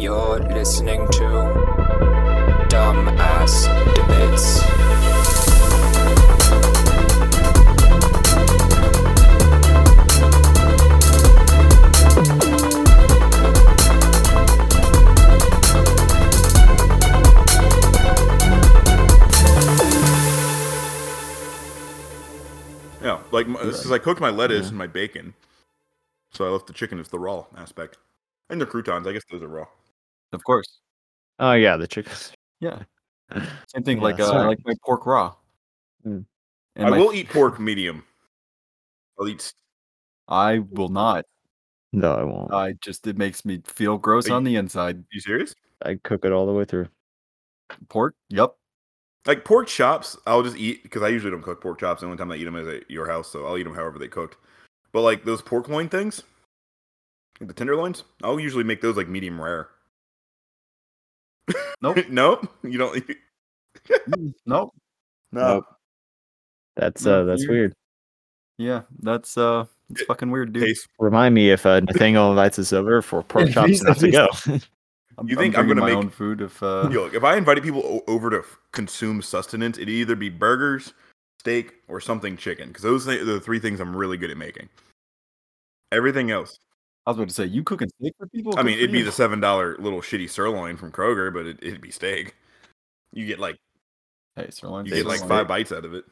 You're listening to Dumbass Debates. Yeah, like my, this is I cooked my lettuce and my bacon, so I left the chicken as the raw aspect, and the croutons. I guess those are raw. Of course. Oh yeah, the chicken. Yeah. Same thing Yeah, like uh, like my pork raw. Mm. And I my- will eat pork medium. I'll eat. s- I will not. No, I won't. I just it makes me feel gross Are on the inside. You serious? I cook it all the way through. Pork? Yep. Like pork chops, I'll just eat because I usually don't cook pork chops. The only time I eat them is at your house, so I'll eat them however they cooked. But like those pork loin things, the tenderloins, I'll usually make those like medium rare. Nope. nope, you don't. Nope. No, Nope. That's uh, that's weird. weird. Yeah, that's uh it's fucking weird, dude. taste. Remind me if uh, Nathaniel invites us over for pork chops not to go. I'm, You think I'm bringing gonna make my make- own food if uh Yo, if I invited people o- over to f- consume sustenance, it'd either be burgers, steak, or something chicken. Because those th- are the three things I'm really good at making. Everything else, I was about to say you cooking steak for people? I mean, it'd be the seven dollar little shitty sirloin from Kroger, but it, it'd be steak. You get like Hey, sirloin. you get like sirloin. five bites out of it.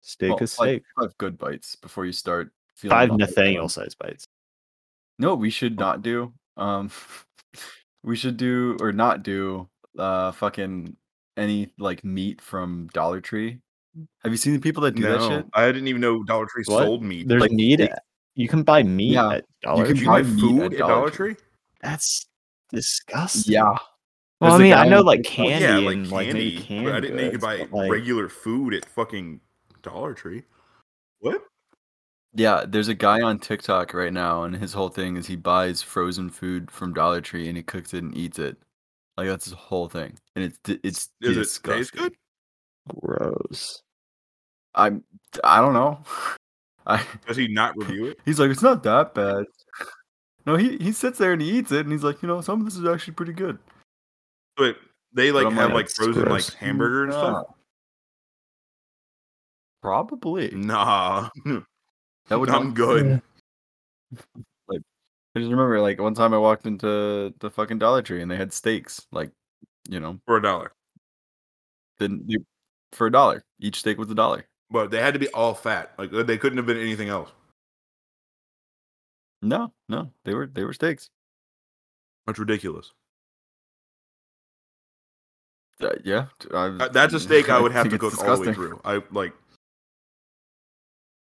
steak Well, is like, steak. five good bites before you start feeling Five like, Nathaniel size bites. No, we should not do. Um, we should do or not do. Uh, fucking any like meat from Dollar Tree. Have you seen the people that do that shit? I didn't even know Dollar Tree What? sold meat. There's like meat. steak. At- You can buy meat Yeah, at Dollar Tree. you buy buy food at at Dollar Dollar Tree. Tree? That's disgusting. Yeah. Well, There's I mean, I know like candy yeah, like and like maybe candy, but I didn't know you could buy like, regular food at fucking Dollar Tree. What? Yeah, there's a guy on TikTok right now, and his whole thing is he buys frozen food from Dollar Tree and he cooks it and eats it. Like that's his whole thing, and it's it's Does it disgusting. taste good? gross. I'm I don't know. I Does he not review it? he's like it's not that bad. No, he he sits there and he eats it, and he's like, you know, some of this is actually pretty good. But they like I'm have like, like frozen gross." like hamburger and stuff. Probably. Nah, That would I'm good. Like I just remember like one time I walked into the fucking Dollar Tree and they had steaks, like, you know, for a dollar. then you, for a dollar. Each steak was a dollar. But they had to be all fat. Like they couldn't have been anything else. No, no, they were they were steaks. That's ridiculous. Uh, yeah, I- Uh, That's a steak I would have think to cook all the way through. I like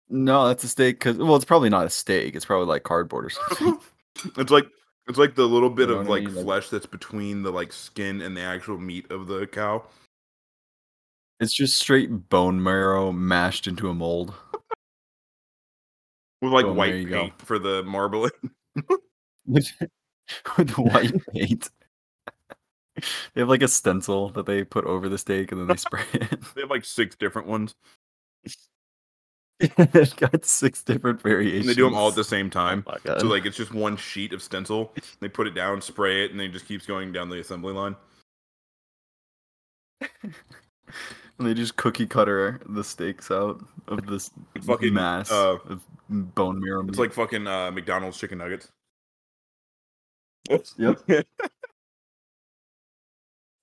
No, that's a steak because well, it's probably not a steak. It's probably like cardboard or something. it's like it's like the little bit You know of I like mean? Like- flesh that's between the like skin and the actual meat of the cow. It's just straight bone marrow mashed into a mold. With like Boom, white you go. for the marbling. with with white paint. They have like a stencil that they put over the steak and then they spray it. They have like six different ones. They've got six different variations. And they do them all at the same oh time. Oh. So like it's just one sheet of stencil. They put it down, spray it, and then it just keeps going down the assembly line. And they just cookie cutter the steaks out of this Fucking, mass uh, of bone marrow. It's meat. like fucking uh, McDonald's chicken nuggets. Yep.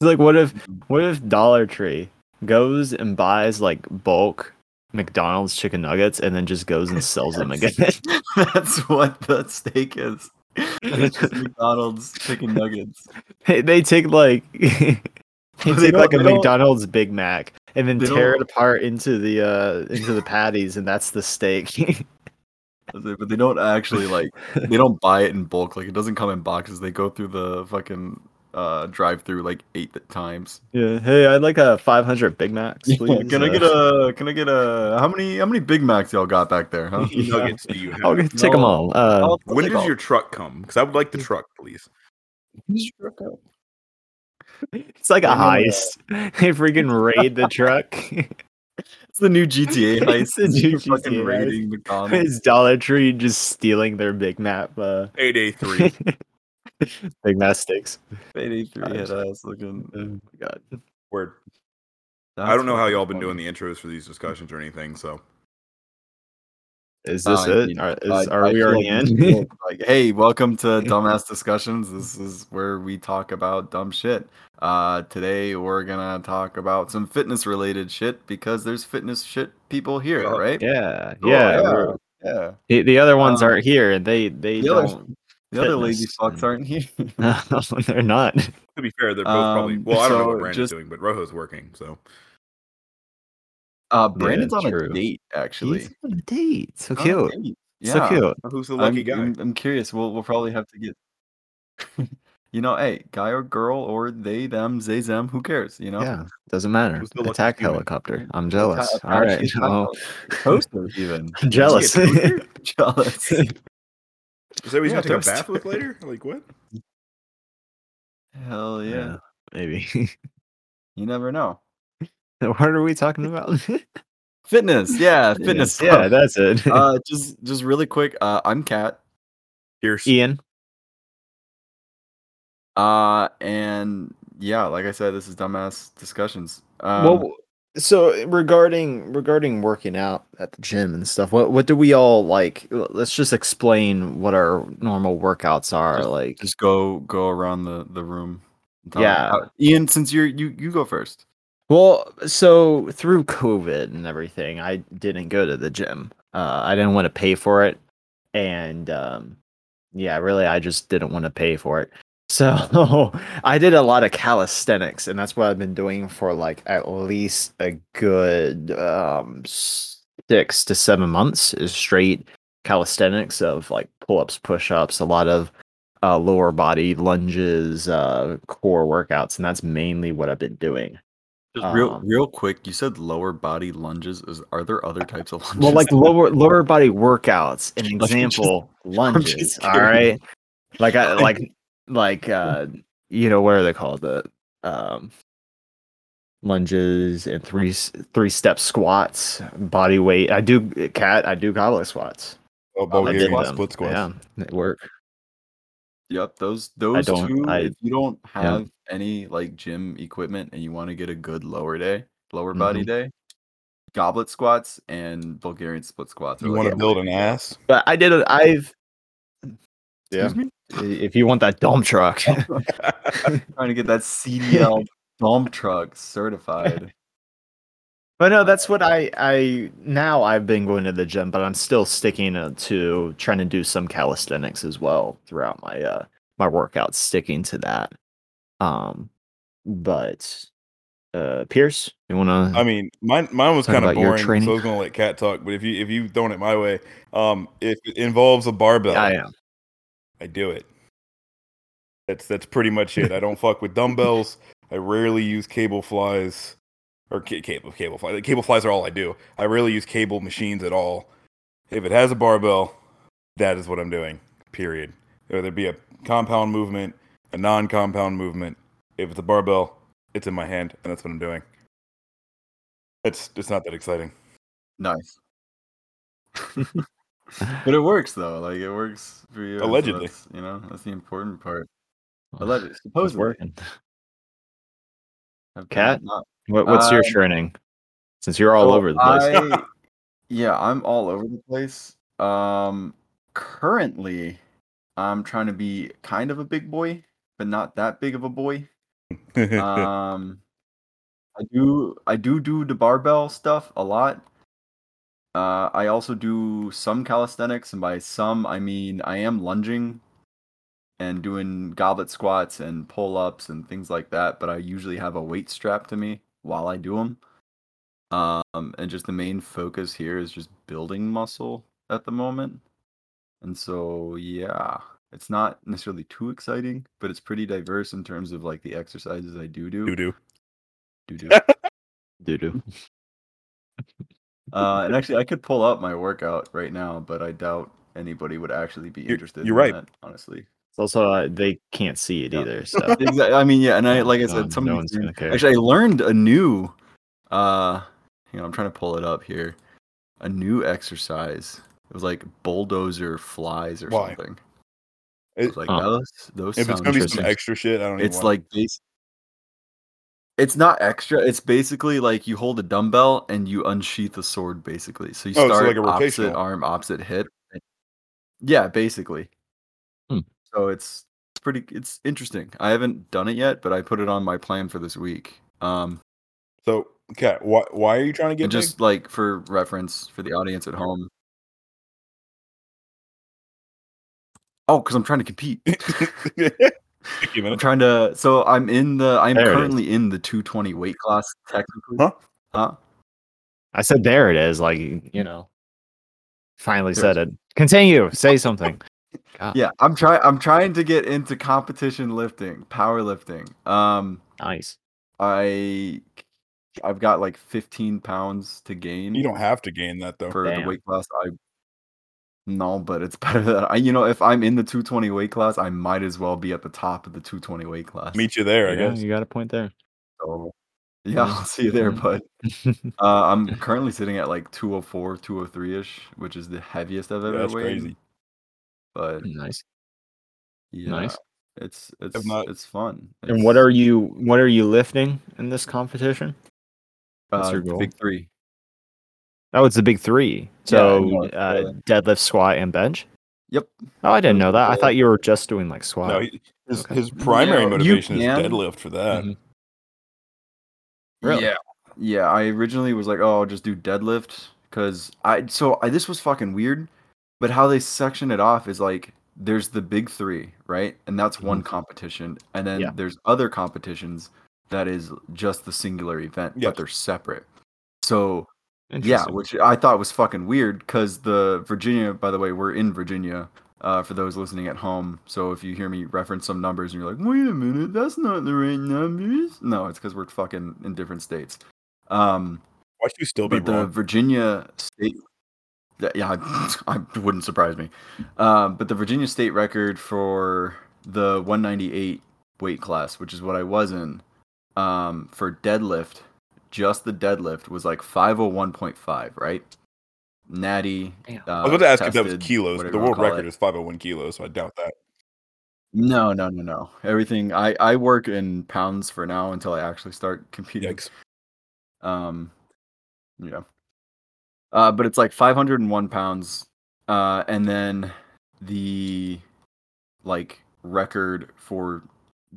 It's like what if what if Dollar Tree goes and buys like bulk McDonald's chicken nuggets and then just goes and sells them again? That's what the steak is. It's just McDonald's chicken nuggets. they, they take like they They take don't- like a McDonald's Big Mac and then They tear it apart into the uh into the patties and that's the steak. But they don't actually like they don't buy it in bulk. Like it doesn't come in boxes. They go through the fucking uh drive through like eight times. yeah. Hey, I'd like a 500 Big Macs, please. can I get a can I get a how many how many Big Macs y'all got back there, huh? nuggets do you have? I'll get- take them all. Uh, I'll- I'll when does all. your truck come? Because I would like the truck, please. it's like a know, heist. They freaking raid the truck. It's the new GTA heist. the new You're fucking GTA heist. raiding McDonald's. Is Dollar Tree just stealing their Big Mac? Uh, Payday three. Big Mac sticks. Payday three head Gotcha. ass looking. Oh my god. Word. I don't know how y'all been funny. doing the intros for these discussions or anything. So Is this Uh, it? you Are, is, I- are I we feel already in? like, hey, welcome to Dumbass Discussions. This is where we talk about dumb shit. Uh, today we're gonna talk about some fitness related shit because there's fitness shit people here, Yeah. right? yeah, Cool, yeah. yeah, yeah. The, the other ones Um, aren't here, and they they the other- don't. The other lazy fucks aren't here. No, they're not. to be fair, they're both probably Um, well. I don't know what Brandon's just- doing, but Rojo's working. So Uh, Brandon's on true. a date actually. He's on a date. So cute. date. So cute. who's the lucky I'm, guy? I'm, I'm curious. We'll we'll probably have to get. you know, hey, guy or girl or they, them, they, them. Who cares? You know. Yeah, doesn't matter. Who's the lucky Attack human? helicopter. I'm jealous. All attack- right. attack well, Toaster even. I'm jealous. Jealous. Is that what he's Yeah, gonna take a bath with later? Like what? Hell yeah. yeah, maybe. You never know. what are we talking about? Fitness. Yeah, fitness. Yeah, stuff. that's it. uh, just just really quick. Uh, I'm Kat. Pierce. Ian. Uh, and yeah, like I said, this is dumbass discussions. Um, well, so regarding regarding working out at the gym and stuff, what what do we all like? Let's just explain what our normal workouts are. Just- like, just go go around the the room. Yeah. Ian, since you're you you go first. Well, so through COVID and everything, I didn't go to the gym. Uh, I didn't want to pay for it, and um, yeah, really, I just didn't want to pay for it. So I did a lot of calisthenics, and that's what I've been doing for like at least a good um, six to seven months. Is straight calisthenics of like pull-ups, push-ups, a lot of uh, lower body lunges, uh, core workouts, and that's mainly what I've been doing. Just real Um, real quick, you said lower body lunges. Is are there other types of lunges? Well, like lower lower body workouts. An I'm just- example, lunges. just All kidding. right, like I like like uh, you know what are they called? The um, lunges and three three step squats, body weight. I do cat. I do goblet squats. Oh, I did Bulgarian them. split squats. Yeah, they work. Yep, those those don't- two. I- if you don't yeah. have any like gym equipment and you want to get a good lower day, lower body Mm-hmm. day, goblet squats and Bulgarian split squats. are You like want the to build an ass? But I did. it. I've yeah. Excuse me. If you want that dump truck, Trying to get that CDL dump truck certified. But no, that's what I I now I've been going to the gym, but I'm still sticking uh, to trying to do some calisthenics as well throughout my uh my workouts, sticking to that. Um, but uh, Pierce, you want to? I mean, mine mine was kind of boring, so. I was gonna let Cat talk. But if you if you throwing it my way, um, if it involves a barbell, I am. I do it. That's that's pretty much it. I don't fuck with dumbbells. I rarely use cable flies or ca- cable cable flies. Cable flies are all I do. I rarely use cable machines at all. If it has a barbell, that is what I'm doing. Period. Whether it be a compound movement, a non-compound movement. If it's a barbell, it's in my hand, and that's what I'm doing. It's it's not that exciting. Nice. But it works though. Like it works for you. Allegedly. that's, you know, that's the important part. Allegedly, supposedly. working. I've Cat? What, what's your Um, training? Since you're all So over the place. I, yeah, I'm all over the place. Um, currently, I'm trying to be kind of a big boy, but not that big of a boy. Um, I do I do do the barbell stuff a lot. Uh, I also do some calisthenics, and by some I mean I am lunging and doing goblet squats and pull ups and things like that. But I usually have a weight strap to me while I do them. Um, and just the main focus here is just building muscle at the moment. And so yeah, it's not necessarily too exciting, but it's pretty diverse in terms of like the exercises I do do. Do do. do do. Doo doo. Uh, and actually, I could pull up my workout right now, but I doubt anybody would actually be You're- interested. you're in right. that, honestly. It's also uh, they can't see it Yeah. either. So Exactly. I mean, yeah, and I like I No- said, some no one's gonna care. actually I learned a new uh Hang on, I'm trying to pull it up here. A new exercise. It was like bulldozer flies or Why? something. It- I was like, Huh. those those if it's gonna be some extra shit, I don't. even it's wanna- like bas- it's not extra. It's basically like you hold a dumbbell and you unsheath a sword, basically. So you Oh, so start like a opposite arm, opposite hip. Yeah, basically. Hmm. So it's it's pretty. It's interesting. I haven't done it yet, but I put it on my plan for this week. Um, so. Cat, why why are you trying to get and just like for reference for the audience at home. Oh, because I'm trying to compete. big? Give you a I'm trying to. So I'm in the. I'm There currently in the 220 weight class technically. Huh? Huh? I said there it is. Like you know, finally There said it. Continue. Say something. God, Yeah, I'm trying. I'm trying to get into competition lifting, powerlifting. Um, nice. I, I've got like 15 pounds to gain You don't have to gain that though. for Damn. the weight class. I no, but it's better that I. You know, if I'm in the 220 weight class, I might as well be at the top of the 220 weight class. Meet you there, I yeah, guess. you got a point there. So, yeah. I'll see you there, bud. Uh, I'm currently sitting at like 204, 203 ish, which is the heaviest I've ever That's weighed. crazy. But nice. yeah, Nice. it's it's not- it's fun. And what It's- are you? What are you lifting in this competition? what's uh, your goal? big three? Oh, it's the big three. Yeah, So no, uh, deadlift, squat, and bench. Yep. Oh, I didn't know that. I thought you were just doing like squat. No, he, his Okay. his primary You know, you motivation is can- deadlift for that. Mhm. Really? Yeah. Yeah, I originally was like, oh, I'll just do deadlift because I so I this was fucking weird, but how they section it off is like there's the big three, right? And that's one competition, and then Yeah. there's other competitions that is just the singular event, Yes. but they're separate. So yeah, which I thought was fucking weird because the Virginia, by the way, we're in Virginia. Uh, for those listening at home, so if you hear me reference some numbers and you're like, "Wait a minute, that's not the right numbers," no, it's because we're fucking in different states. Um, Why should you still be but the? Virginia state, yeah, I, I wouldn't surprise me. Um, but the Virginia state record for the 198 weight class, which is what I was in, um, for deadlift, just the deadlift was like 501.5, right? Natty. Uh, I was about to ask if that was kilos. whatever The world record it. is 501 kilos, so I doubt that. No, no, no, no. Everything. I I work in pounds for now until I actually start competing. Yikes. Um, yeah. Uh, but it's like 501 pounds. Uh, and then the like record for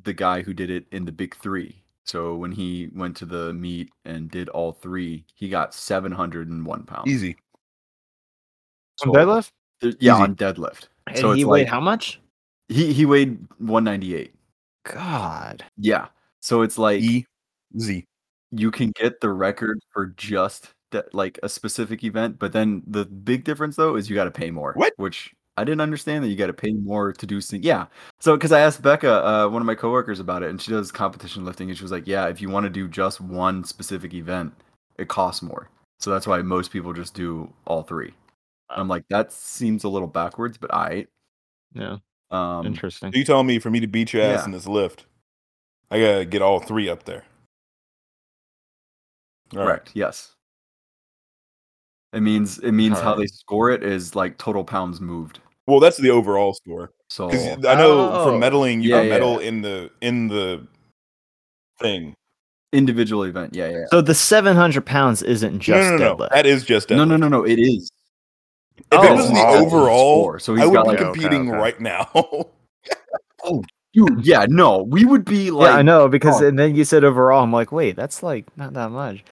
the guy who did it in the big three. So when he went to the meet and did all three, he got 701 pounds. Easy. On deadlift. There- yeah, Easy. on deadlift. And so he weighed like how much? he he weighed 198. God. Yeah. So it's like Easy. you can get the record for just that like a specific event, but then the big difference though is you got to pay more. What? Which I didn't understand that you got to pay more to do things. Yeah. So because I asked Becca, uh, one of my coworkers, about it, and she does competition lifting, and she was like, "Yeah, if you want to do just one specific event, it costs more. So that's why most people just do all three. I'm like, that seems a little backwards, but I. Yeah. Um, Interesting. So you telling me for me to beat your ass Yeah. in this lift, I gotta get all three up there. All right. Correct. Yes. It means it means how they score it is like total pounds moved. Well, that's the overall score. So I know Oh. for medaling, you Yeah, can yeah, medal in the in the thing. individual event. Yeah, yeah. So the 700 pounds isn't just no, no, no. deadlift. That is just deadlift. No, no, no, no. It is. If it Oh, was the oh, overall, score. So I he's would got be like, competing okay. right now. Oh, dude. Yeah, no, we would be like. yeah, I know because oh. and then you said overall, I'm like, wait, that's like not that much.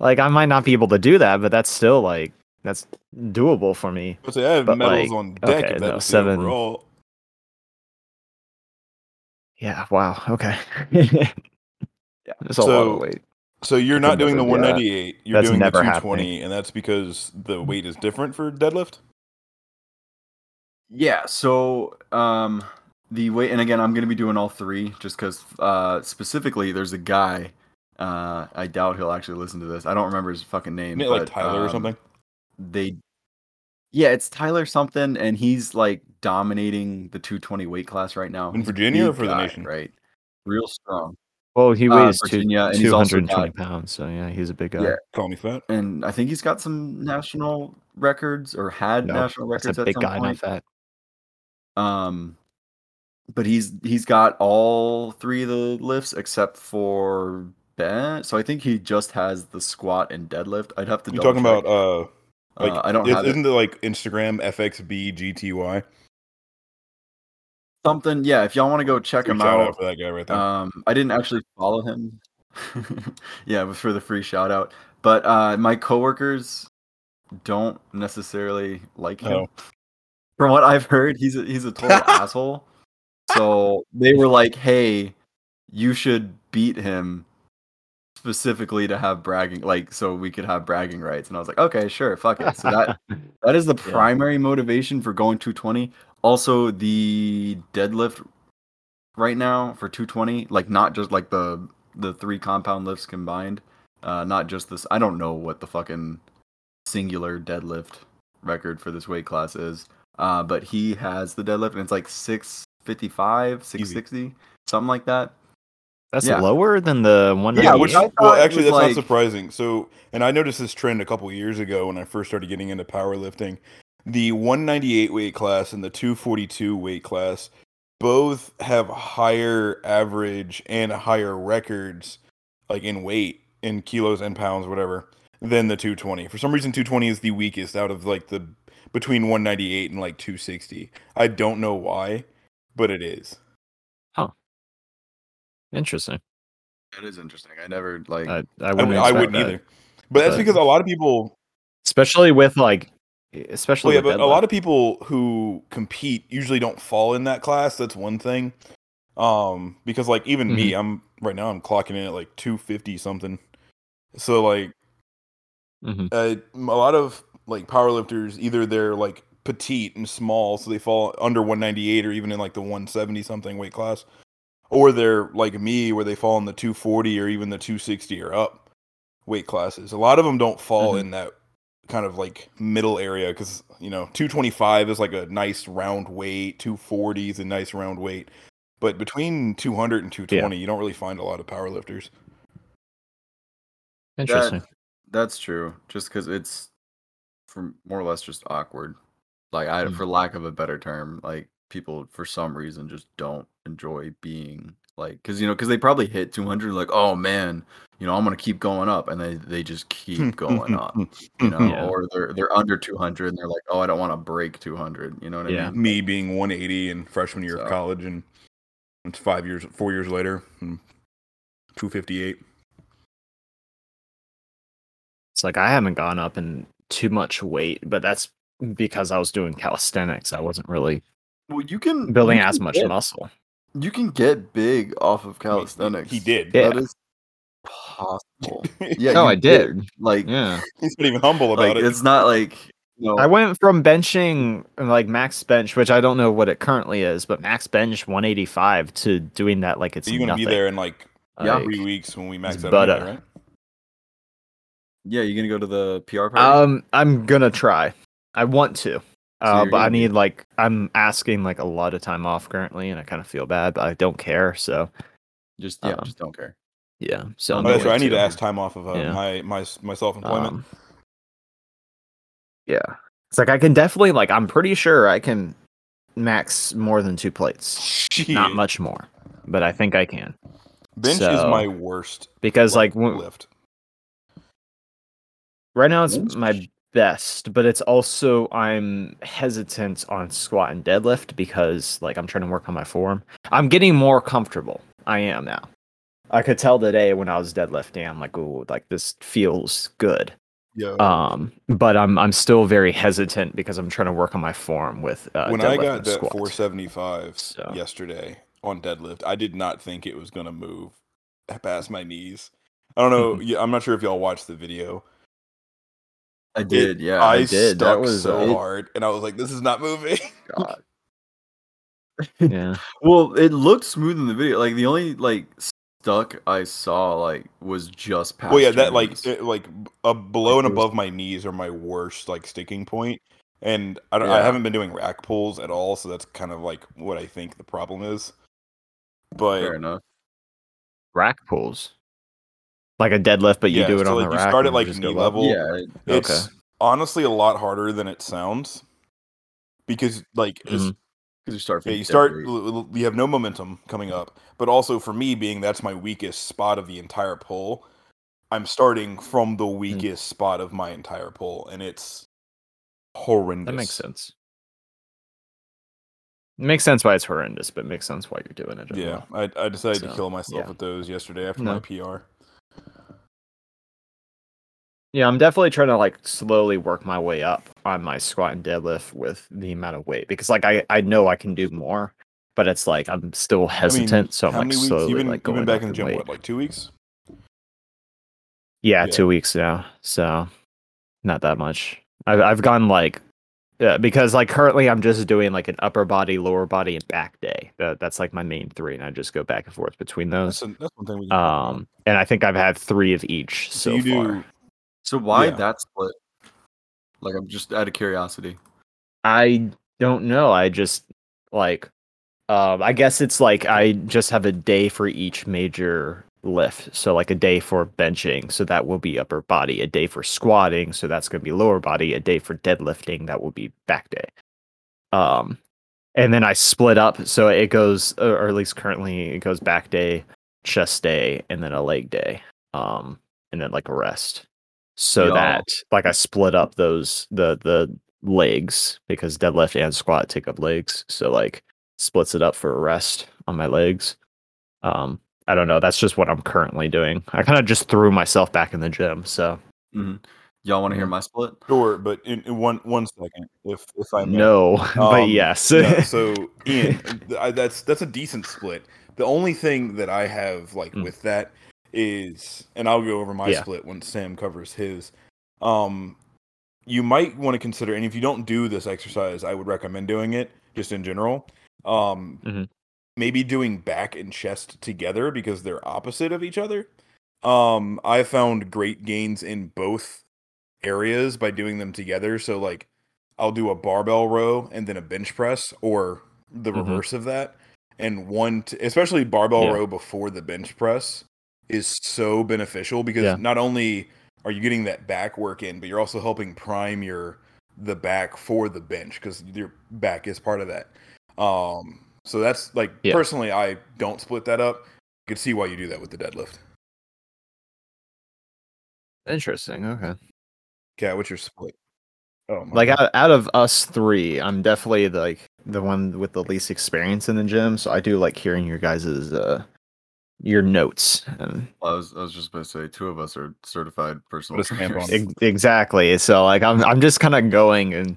Like I might not be able to do that, but that's still like that's doable for me. But I have But, medals like, on deck okay, no, seven- overall. Yeah. Wow. Okay. Yeah. That's a lot So- of weight. So you're not doing the never do 198. You're doing the never 220, and that's because the weight is different for deadlift. Yeah. So, um, the weight, and again, I'm gonna be doing all three, just because, uh, specifically, there's a guy. Uh, I doubt he'll actually listen to this. I don't remember his fucking name. Isn't like but, Tyler or um, something? They. Yeah, it's Tyler something, and he's like dominating the 220 weight class right now. In He's Virginia or big for the nation? Right. Real strong. Well, he Uh, weighs two, Virginia, and he's 220 got- pounds, so yeah, he's a big guy. Yeah. Call me fat. and I think he's got some national records or had No, national That's records a at big some guy, not point. fat. Um, but he's he's got all three of the lifts except for bench. So I think he just has the squat and deadlift. I'd have to. You talking check. about uh like Uh, I don't is, have it. isn't it like Instagram FXBGTY? something. Yeah, if y'all want to go check him Shout out, out for that guy right there. Um, I didn't actually follow him. yeah, it was for the free shout out. But uh, my coworkers don't necessarily like him. Oh. From what I've heard, he's a, he's a total asshole. So they were like, "Hey, you should beat him specifically to have bragging, like, so we could have bragging rights." And I was like, "Okay, sure, fuck it." So that that is the Yeah. primary motivation for going 220. Also, the deadlift right now for 220, like not just like the the three compound lifts combined, uh, not just this. I don't know what the fucking singular deadlift record for this weight class is, uh, but he has the deadlift and it's like 655, 660, something like that. That's Yeah. lower than the one. Yeah, Yeah, which I well, actually that's like- not surprising. So, and I noticed this trend a couple years ago when I first started getting into powerlifting. The 198 weight class and the 242 weight class both have higher average and higher records, like in weight, in kilos and pounds, whatever, than the 220. For some reason, 220 is the weakest out of like the between 198 and like 260. I don't know why, but it is. Interesting. That is interesting. I never like. I, I I, wouldn't, I expect wouldn't that. either. But that's But- because a lot of people especially with like, especially Well, yeah, with but a lot of people who compete usually don't fall in that class. That's one thing. Um, because like even me, I'm right now I'm clocking in at like 250 something. So like Mhm. uh, a lot of like powerlifters either they're like petite and small, so they fall under 198 or even in like the 170 something weight class, or they're like me where they fall in the 240 or even the 260 or up weight classes. A lot of them don't fall Mhm. in that kind of like middle area because you know 225 is like a nice round weight, 240 is a nice round weight, but between 200 and 220, you don't really find a lot of powerlifters. Interesting. That, that's true. Just because it's for more or less just awkward. Like I, Mm. for lack of a better term, like people for some reason just don't enjoy being like because you know because they probably hit 200 like oh man you know i'm gonna keep going up and they they just keep going up you know Yeah. or they're they're under 200 and they're like oh i don't want to break 200 you know what Yeah. i mean me being 180 in freshman year So- of college and it's five years four years later mm, 258 It's like I haven't gone up in too much weight, but that's because I was doing calisthenics. I wasn't really well you can building you as much get- muscle. You can get big off of calisthenics he did Yeah. that is possible yeah No, I did. like Yeah. he's not even humble about like it it's not like you know I went from benching like max bench, which I don't know what it currently is, but max bench 185 to doing that like it's you're gonna nothing. be there in like Yeah. Like, three weeks when we max it's out butter. right yeah you're gonna go to the pr party Um, I'm gonna try. I want to. Uh, you're but I gonna be- need like I'm asking like a lot of time off currently, and I kind of feel bad, but I don't care. So just yeah um, just don't care yeah. So Oh, I'm that's right i need to to. ask time off of uh, Yeah. my my my self-employment Um, yeah, it's like I can definitely like I'm pretty sure I can max more than two plates, not much more, but I think I can bench is my worst because like when, lift right now it's Bench? my best, but it's also I'm hesitant on squat and deadlift because like I'm trying to work on my form. I'm getting more comfortable. I am now. I could tell today when I was deadlifting, I'm like, ooh, like this feels good. yeah Um, but I'm I'm still very hesitant because I'm trying to work on my form with uh, when i got that 475 So- yesterday on deadlift i did not think it was gonna move past my knees i don't know yeah, i'm not sure if y'all watched the video i It- did yeah I, i, did. Stuck that was so uh, hard, and I was like, "This is not moving." God. Yeah, well it looked smooth in the video. Like the only like stuck i saw like was just past well, yeah, your that like it, like uh, below and was- above my knees are my worst like sticking point, and I don't, I haven't been doing rack pulls at all, so that's kind of like what I think the problem is. But fair enough. Rack pulls, like a deadlift, but you Yeah, do it so, on like, the you rack. start at, like, just knee go up? level. yeah, It's honestly a lot harder than it sounds because like as- Mhm. because you start. yeah, you start l- l- you have no momentum coming up, but also for me being that's my weakest spot of the entire pull, I'm starting from the weakest spot of my entire pull and it's horrendous. That makes sense. Makes sense why it's horrendous, but makes sense why you're doing it. Yeah. I I decided to kill myself yeah. with those yesterday after No. my PR. Yeah, I'm definitely trying to like slowly work my way up on my squat and deadlift with the amount of weight because like I I know I can do more, but it's like I'm still I mean, hesitant, so I'm like slowly you've been, like going been back in the gym weight. what like 2 weeks? Yeah, Yeah. two weeks now, so not that much. I've I've gone like yeah, because like currently I'm just doing like an upper body, lower body, and back day. That, that's like my main three, and I just go back and forth between That's, those. a, that's one thing we can talk about. Um, and I think I've had three of each so, so, you far. do So why Yeah. that split? Like I'm just out of curiosity. I don't know. I just like um I guess it's like I just have a day for each major lift. So like a day for benching, so that will be upper body, a day for squatting, so that's going to be lower body, a day for deadlifting, that will be back day. Um and then I split up so it goes or or at least currently it goes back day, chest day, and then a leg day. Um and then like a rest. So Y'all- that like I split up those the the legs because deadlift and squat take up legs. So like splits it up for a rest on my legs. Um, I don't know. That's just what I'm currently doing. I kind of just threw myself back in the gym. So Y'all want to hear my split? Sure, but in, in one one second, if if I may. no, but Um, yes. no, so Ian, I, that's that's a decent split. The only thing that I have like Mm. with that is, and I'll go over my Yeah. split when Sam covers his. Um, you might want to consider, and if you don't do this exercise, I would recommend doing it just in general. Um, Mhm. maybe doing back and chest together because they're opposite of each other. Um, I found great gains in both areas by doing them together. So like I'll do a barbell row and then a bench press or the Mhm. reverse of that. And one t- especially barbell Yeah. row before the bench press is so beneficial because Yeah. not only are you getting that back work in, but you're also helping prime your the back for the bench because your back is part of that. Um so that's like Yeah. personally I don't split that up. I could see why you do that with the deadlift. Interesting. Okay. Okay, what's your split? Oh my Like God. out, out of us three, I'm definitely like the one with the least experience in the gym. So I do like hearing your guys's uh your notes and I was I was just about to say two of us are certified personal Put a stamp on trainers. exactly. So like I'm I'm just kind of going and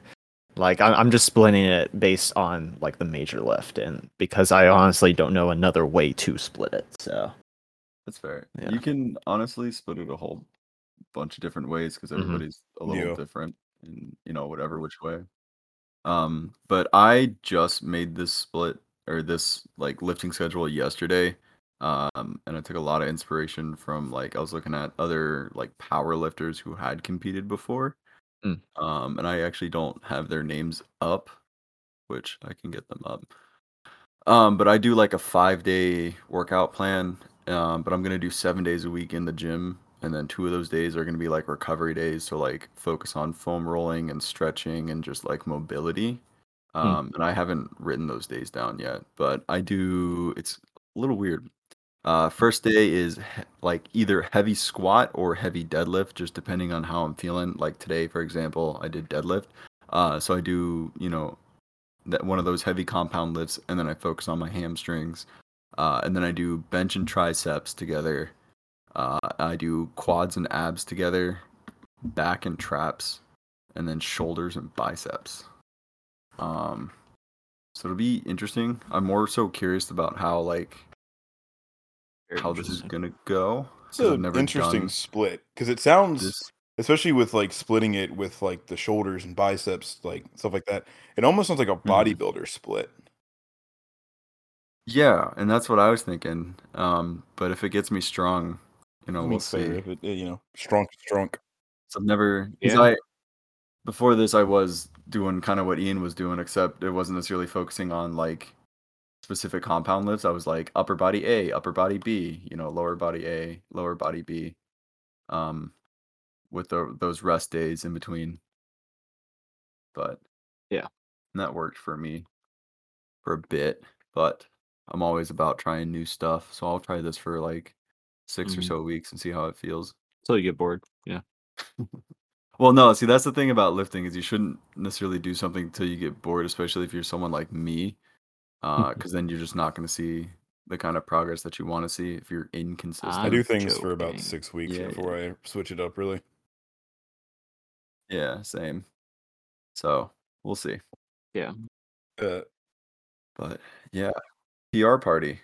like I'm I'm just splitting it based on like the major lift and because I honestly don't know another way to split it. So That's fair. Yeah. You can honestly split it a whole bunch of different ways because Mhm. everybody's a little Yeah. different in you know whatever which way. Um, but I just made this split or this like lifting schedule yesterday. Um, and I took a lot of inspiration from like I was looking at other like power lifters who had competed before. Mm. Um, and I actually don't have their names up, which I can get them up. Um, but I do like a five day workout plan. Um, but I'm gonna do seven days a week in the gym, and then two of those days are gonna be like recovery days. So like focus on foam rolling and stretching and just like mobility. Um, and I haven't written those days down yet, but I do. It's a little weird. Uh, first day is like either heavy squat or heavy deadlift, just depending on how I'm feeling. Like today, for example, I did deadlift. Uh, so I do, you know, that one of those heavy compound lifts, and then I focus on my hamstrings. Uh, and then I do bench and triceps together. Uh, I do quads and abs together, back and traps, and then shoulders and biceps. Um, so it'll be interesting. I'm more so curious about how like how this is gonna go. It's I've an never interesting done split because it sounds, This. especially with like splitting it with like the shoulders and biceps, like stuff like that. It almost sounds like a Mm-hmm. bodybuilder split. Yeah, and that's what I was thinking. Um, but if it gets me strong, you know, I mean, we'll see. if it- you know, strong, strong. So I've never Yeah. I before this I was doing kind of what Ian was doing, except it wasn't necessarily focusing on like specific compound lifts, I was like upper body A, upper body B, you know, lower body A, lower body B. Um with the, those rest days in between. But Yeah. that worked for me for a bit, but I'm always about trying new stuff. So I'll try this for like 6 or Mhm. so weeks and see how it feels. Until you get bored. Yeah. Well, no, see, that's the thing about lifting is you shouldn't necessarily do something until you get bored, especially if you're someone like me, because then you're just not going to see the kind of progress that you want to see if you're inconsistent. I do things for about six weeks Yeah, before I switch it up. Really, Yeah, same. So we'll see. Yeah. Uh, But yeah, PR party.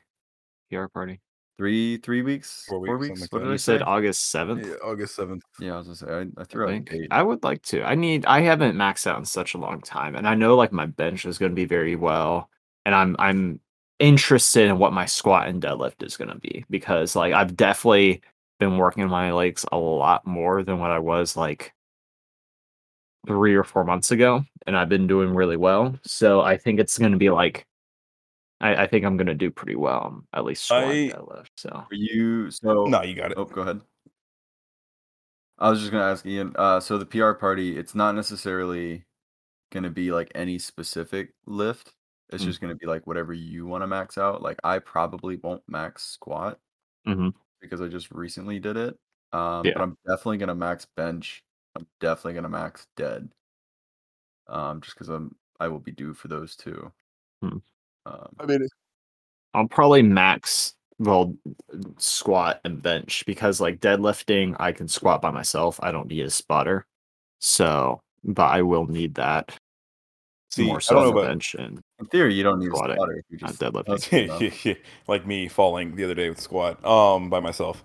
PR party. Three three weeks, Four four weeks, weeks. like What did I say? said August seventh. yeah, August seventh. Yeah, I was gonna say I, I I out date. I would like to. I need. I haven't maxed out in such a long time, and I know like my bench is going to be very well, and I'm I'm interested in what my squat and deadlift is going to be because like I've definitely been working on my legs a lot more than what I was like three or four months ago, and I've been doing really well. So I think it's going to be like. I, I think I'm gonna do pretty well, um, at least squat and I- deadlift. So For you, so No, you got it. Oh, go ahead. I was just gonna ask Ian. Uh, so the PR party, it's not necessarily gonna be like any specific lift. It's Mm. just gonna be like whatever you want to max out. Like I probably won't max squat Mhm. because I just recently did it. Um, Yeah. but I'm definitely gonna max bench. I'm definitely gonna max dead. Um, just because I'm I will be due for those two. Hmm. Um, I mean, I'll probably max well squat and bench because like deadlifting I can squat by myself. I don't need a spotter. So but I will need that see, more I so don't on know the about bench and in theory, you don't need a Squatting, spotter if you not just deadlifting. enough. like me falling the other day with squat um by myself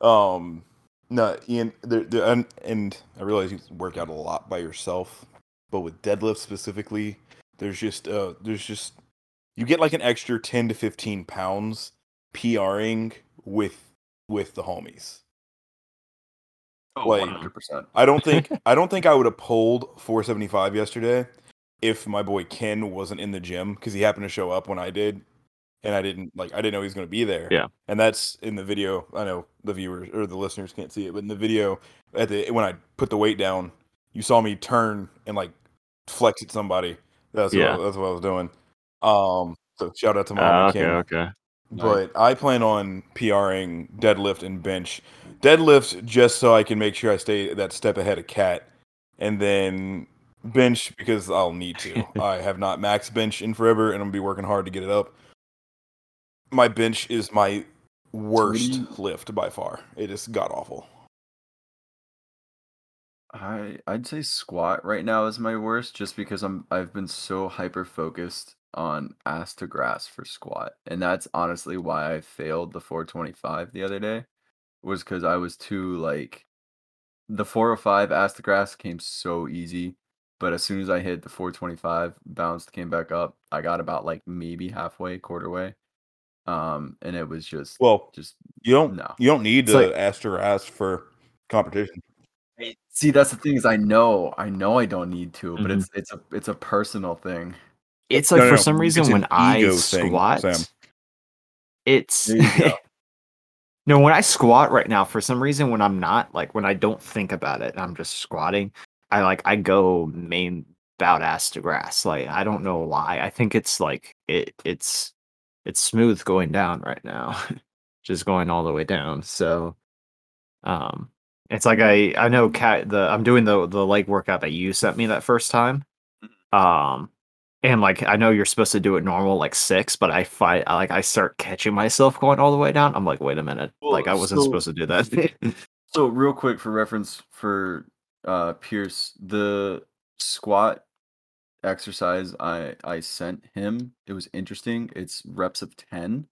um no ian the, the, and, and i realize you work out a lot by yourself but with deadlift specifically there's just uh there's just you get like an extra 10 to 15 pounds PRing with with the homies Oh, Like- 100%. i don't think i don't think i would have pulled 475 yesterday if my boy ken wasn't in the gym because he happened to show up when i did and i didn't like i didn't know he was going to be there Yeah. and that's in the video i know the viewers or the listeners can't see it but in the video at the when i put the weight down you saw me turn and like flex at somebody that's Yeah. what, that's what i was doing um so shout out to my homie okay, Ken. okay. but I plan on PRing deadlift and bench. Deadlift just so I can make sure I stay that step ahead of Cat, and then bench because I'll need to. I have not max bench in forever, and I'm gonna be working hard to get it up. My bench is my worst you- lift by far. It is god awful. I I'd say squat right now is my worst just because I'm I've been so hyper focused on ass to grass for squat. And that's honestly why I failed the 425 the other day was cuz I was too like the 405 ass to grass came so easy, but as soon as I hit the 425 bounced came back up, I got about like maybe halfway, quarter way. Um and it was just Well, just you don't no. you don't need It's the like- ass to grass for competition. Hey, See, that's the thing is I know, I know I don't need to, but Mhm. it's it's a it's a personal thing. It's like No, no, for no, some it's reason an when I ego thing, squat, it's There you go. no when I squat right now. For some reason, when I'm not like when I don't think about it, I'm just squatting. I like I go main bout ass to grass. Like I don't know why. I think it's like it it's it's smooth going down right now, just going all the way down. So, um, it's like I I know cat the I'm doing the the leg workout that you sent me that first time. Um, and like I know you're supposed to do it normal like six, but I fight I, like I start catching myself going all the way down. I'm like, wait a minute, Well, like I wasn't so- supposed to do that. So real quick for reference for uh Pierce, the squat exercise I I sent him, it was interesting. It's reps of 10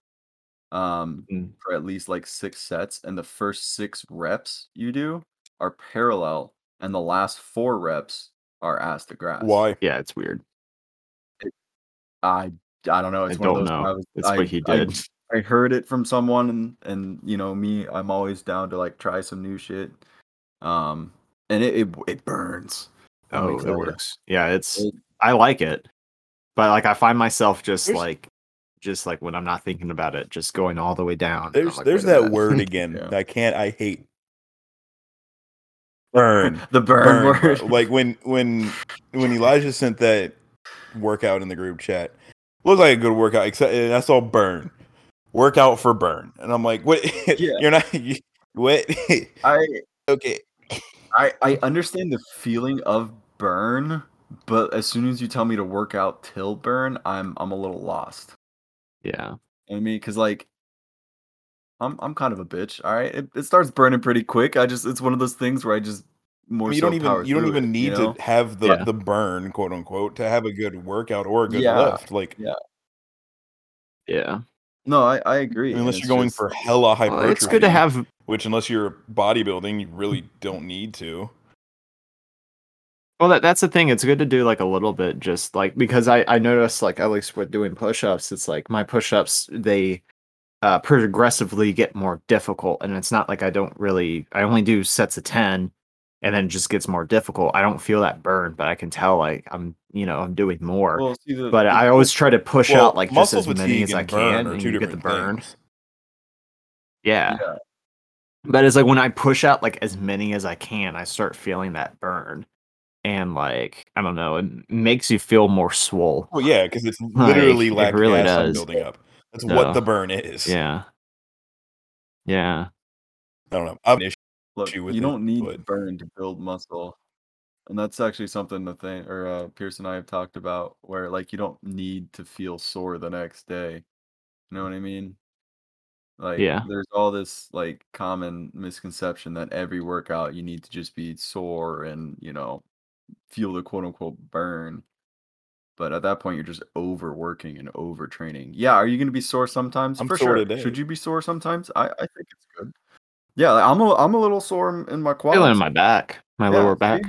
um Mm. for at least like 6 sets and the first 6 reps you do are parallel and the last 4 reps are ass to grass. Why? yeah, it's weird. I I don't know. It's I one of don't those know. I was- It's I- what he I- did. I heard it from someone and and you know me I'm always down to like try some new shit. Um and it it, it burns. let oh, tell it ya. works. Yeah, it's It- I like it, but like I find myself just like just like when I'm not thinking about it, just going all the way down. There's like, there's "Wait a that word again. Yeah. I can't. I hate. Burn. the burn, burn, word. Like when when when Elijah sent that workout in the group chat, looked like a good workout. Except and that's all burn. Workout for burn, and I'm like, what? Yeah. You're not. You, what? I okay. I I understand the feeling of burn, but as soon as you tell me to work out till burn, I'm I'm a little lost. Yeah. You know I mean, because like I'm I'm kind of a bitch. All right, it, it starts burning pretty quick. I just it's one of those things where I just more. you so don't even you don't even it, need you know? to have the Yeah. the burn quote unquote to have a good workout or a good Yeah. lift. Like Yeah. yeah. No, I I agree. unless it's you're going just- for hella hypertrophy. Well, it's good to have Which unless you're bodybuilding, you really don't need to. Well, that, that's the thing. It's good to do like a little bit, just like because I I noticed like at least with doing push-ups, it's like my push-ups they uh progressively get more difficult, and it's not like I don't really I only do sets of ten, and then it just gets more difficult. I don't feel that burn, but I can tell like I'm you know I'm doing more. Well, see, the, but the- I always try to push Well, out like just as many as I can, are and two you get the different burn. things. Yeah. yeah. But it's like when I push out like as many as I can, I start feeling that burn. And like, I don't know, it makes you feel more swole. Well, yeah, because it's Like, literally it lactic really acid does. building up. That's So, what the burn is. Yeah. Yeah. I don't know. I have an issue. Look, with you it, don't need but- burn to build muscle. And that's actually something the thing or uh Pierce and I have talked about where like you don't need to feel sore the next day. You know what I mean? Like Yeah. there's all this like common misconception that every workout you need to just be sore and, you know, feel the quote unquote burn. But at that point you're just overworking and overtraining. Yeah, are you gonna be sore sometimes? I'm For sore sure. today. Should you be sore sometimes? I, I think it's good. Yeah, like, I'm a I'm a little sore in my quads. Feeling in my back, my Yeah, lower see? back.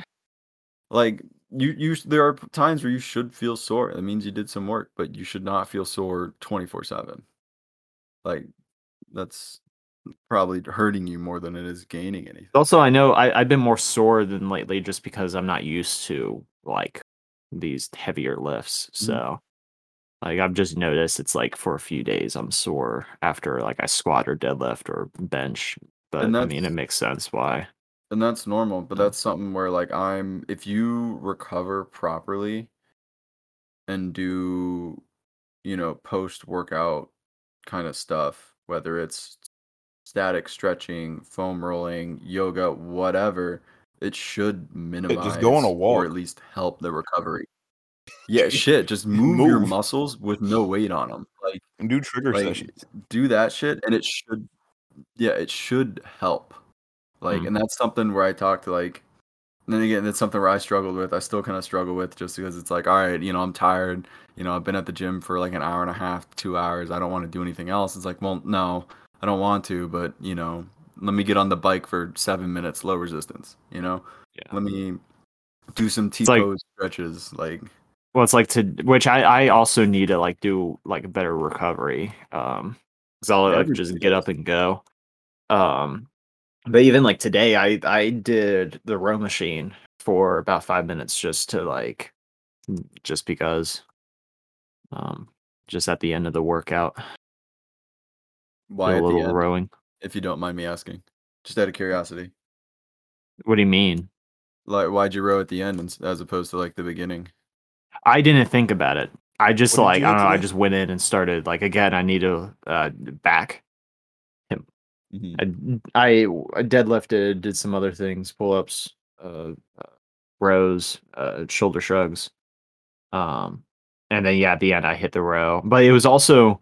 Like you, you, there are times where you should feel sore. It means you did some work, but you should not feel sore twenty four seven. Like that's probably hurting you more than it is gaining anything. Also, I know I, I've been more sore than lately just because I'm not used to like these heavier lifts. Mm-hmm. So, like, I've just noticed it's like for a few days I'm sore after like I squat or deadlift or bench. But I mean, it makes sense why. And that's normal, but that's something where like I'm if you recover properly and do you know post workout kind of stuff, whether it's static stretching, foam rolling, yoga, whatever, it should minimize Just go on a walk or at least help the recovery. Yeah, shit, just move, your muscles with no weight on them. Like do trigger like sessions. do that shit and it should yeah it should help like Mm. and that's something where i talk to like and then again that's something where i struggled with i still kind of struggle with just because it's like all right you know i'm tired you know i've been at the gym for like an hour and a half two hours i don't want to do anything else it's like well no i don't want to but you know let me get on the bike for seven minutes low resistance you know Yeah. let me do some It's t-pose stretches like Well, it's like to which I I also need to like do like a better recovery. Um, because I'll like, just get up and go. Um, but even like today, I I did the row machine for about five minutes just to like, just because. Um, just at the end of the workout, why a little rowing. if you don't mind me asking just out of curiosity What do you mean? Like, why'd you row at the end as opposed to like the beginning? I didn't think about it. I just What like I do don't know. I just went in and started like again. I need to uh back. Mm-hmm. I, I I deadlifted, did some other things, pull ups, uh, uh, rows, uh, shoulder shrugs, um, and then yeah, at the end I hit the row. But it was also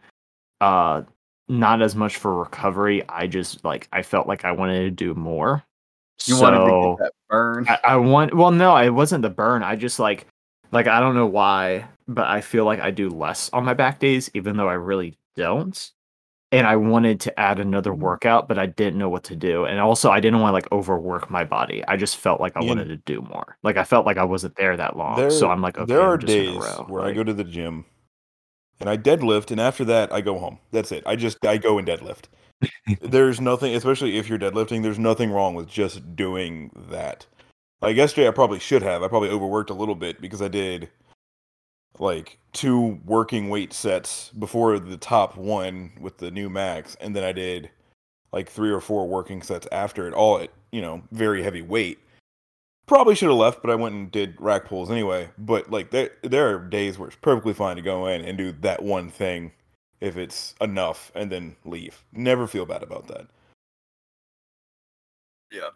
uh not as much for recovery. I just like I felt like I wanted to do more. You so wanted to get that burn. I, I want. Well, no, it wasn't the burn. I just like like I don't know why, but I feel like I do less on my back days, even though I really don't and I wanted to add another Mm-hmm. workout, but I didn't know what to do. And also, I didn't want to like overwork my body. I just felt like I Ian- wanted to do more. Like I felt like I wasn't there that long. There, so I'm like, okay, there are days where I go to the gym and I deadlift, and after that, I go home. That's it. I just I go and deadlift. there's nothing, especially if you're deadlifting. There's nothing wrong with just doing that. Like yesterday, I probably should have. I probably overworked a little bit because I did like two working weight sets before the top one with the new max, and then I did like three or four working sets after it, all at you know very heavy weight. Probably should have left, but I went and did rack pulls anyway. But like there, there are days where it's perfectly fine to go in and do that one thing if it's enough, and then leave. Never feel bad about that. Yeah.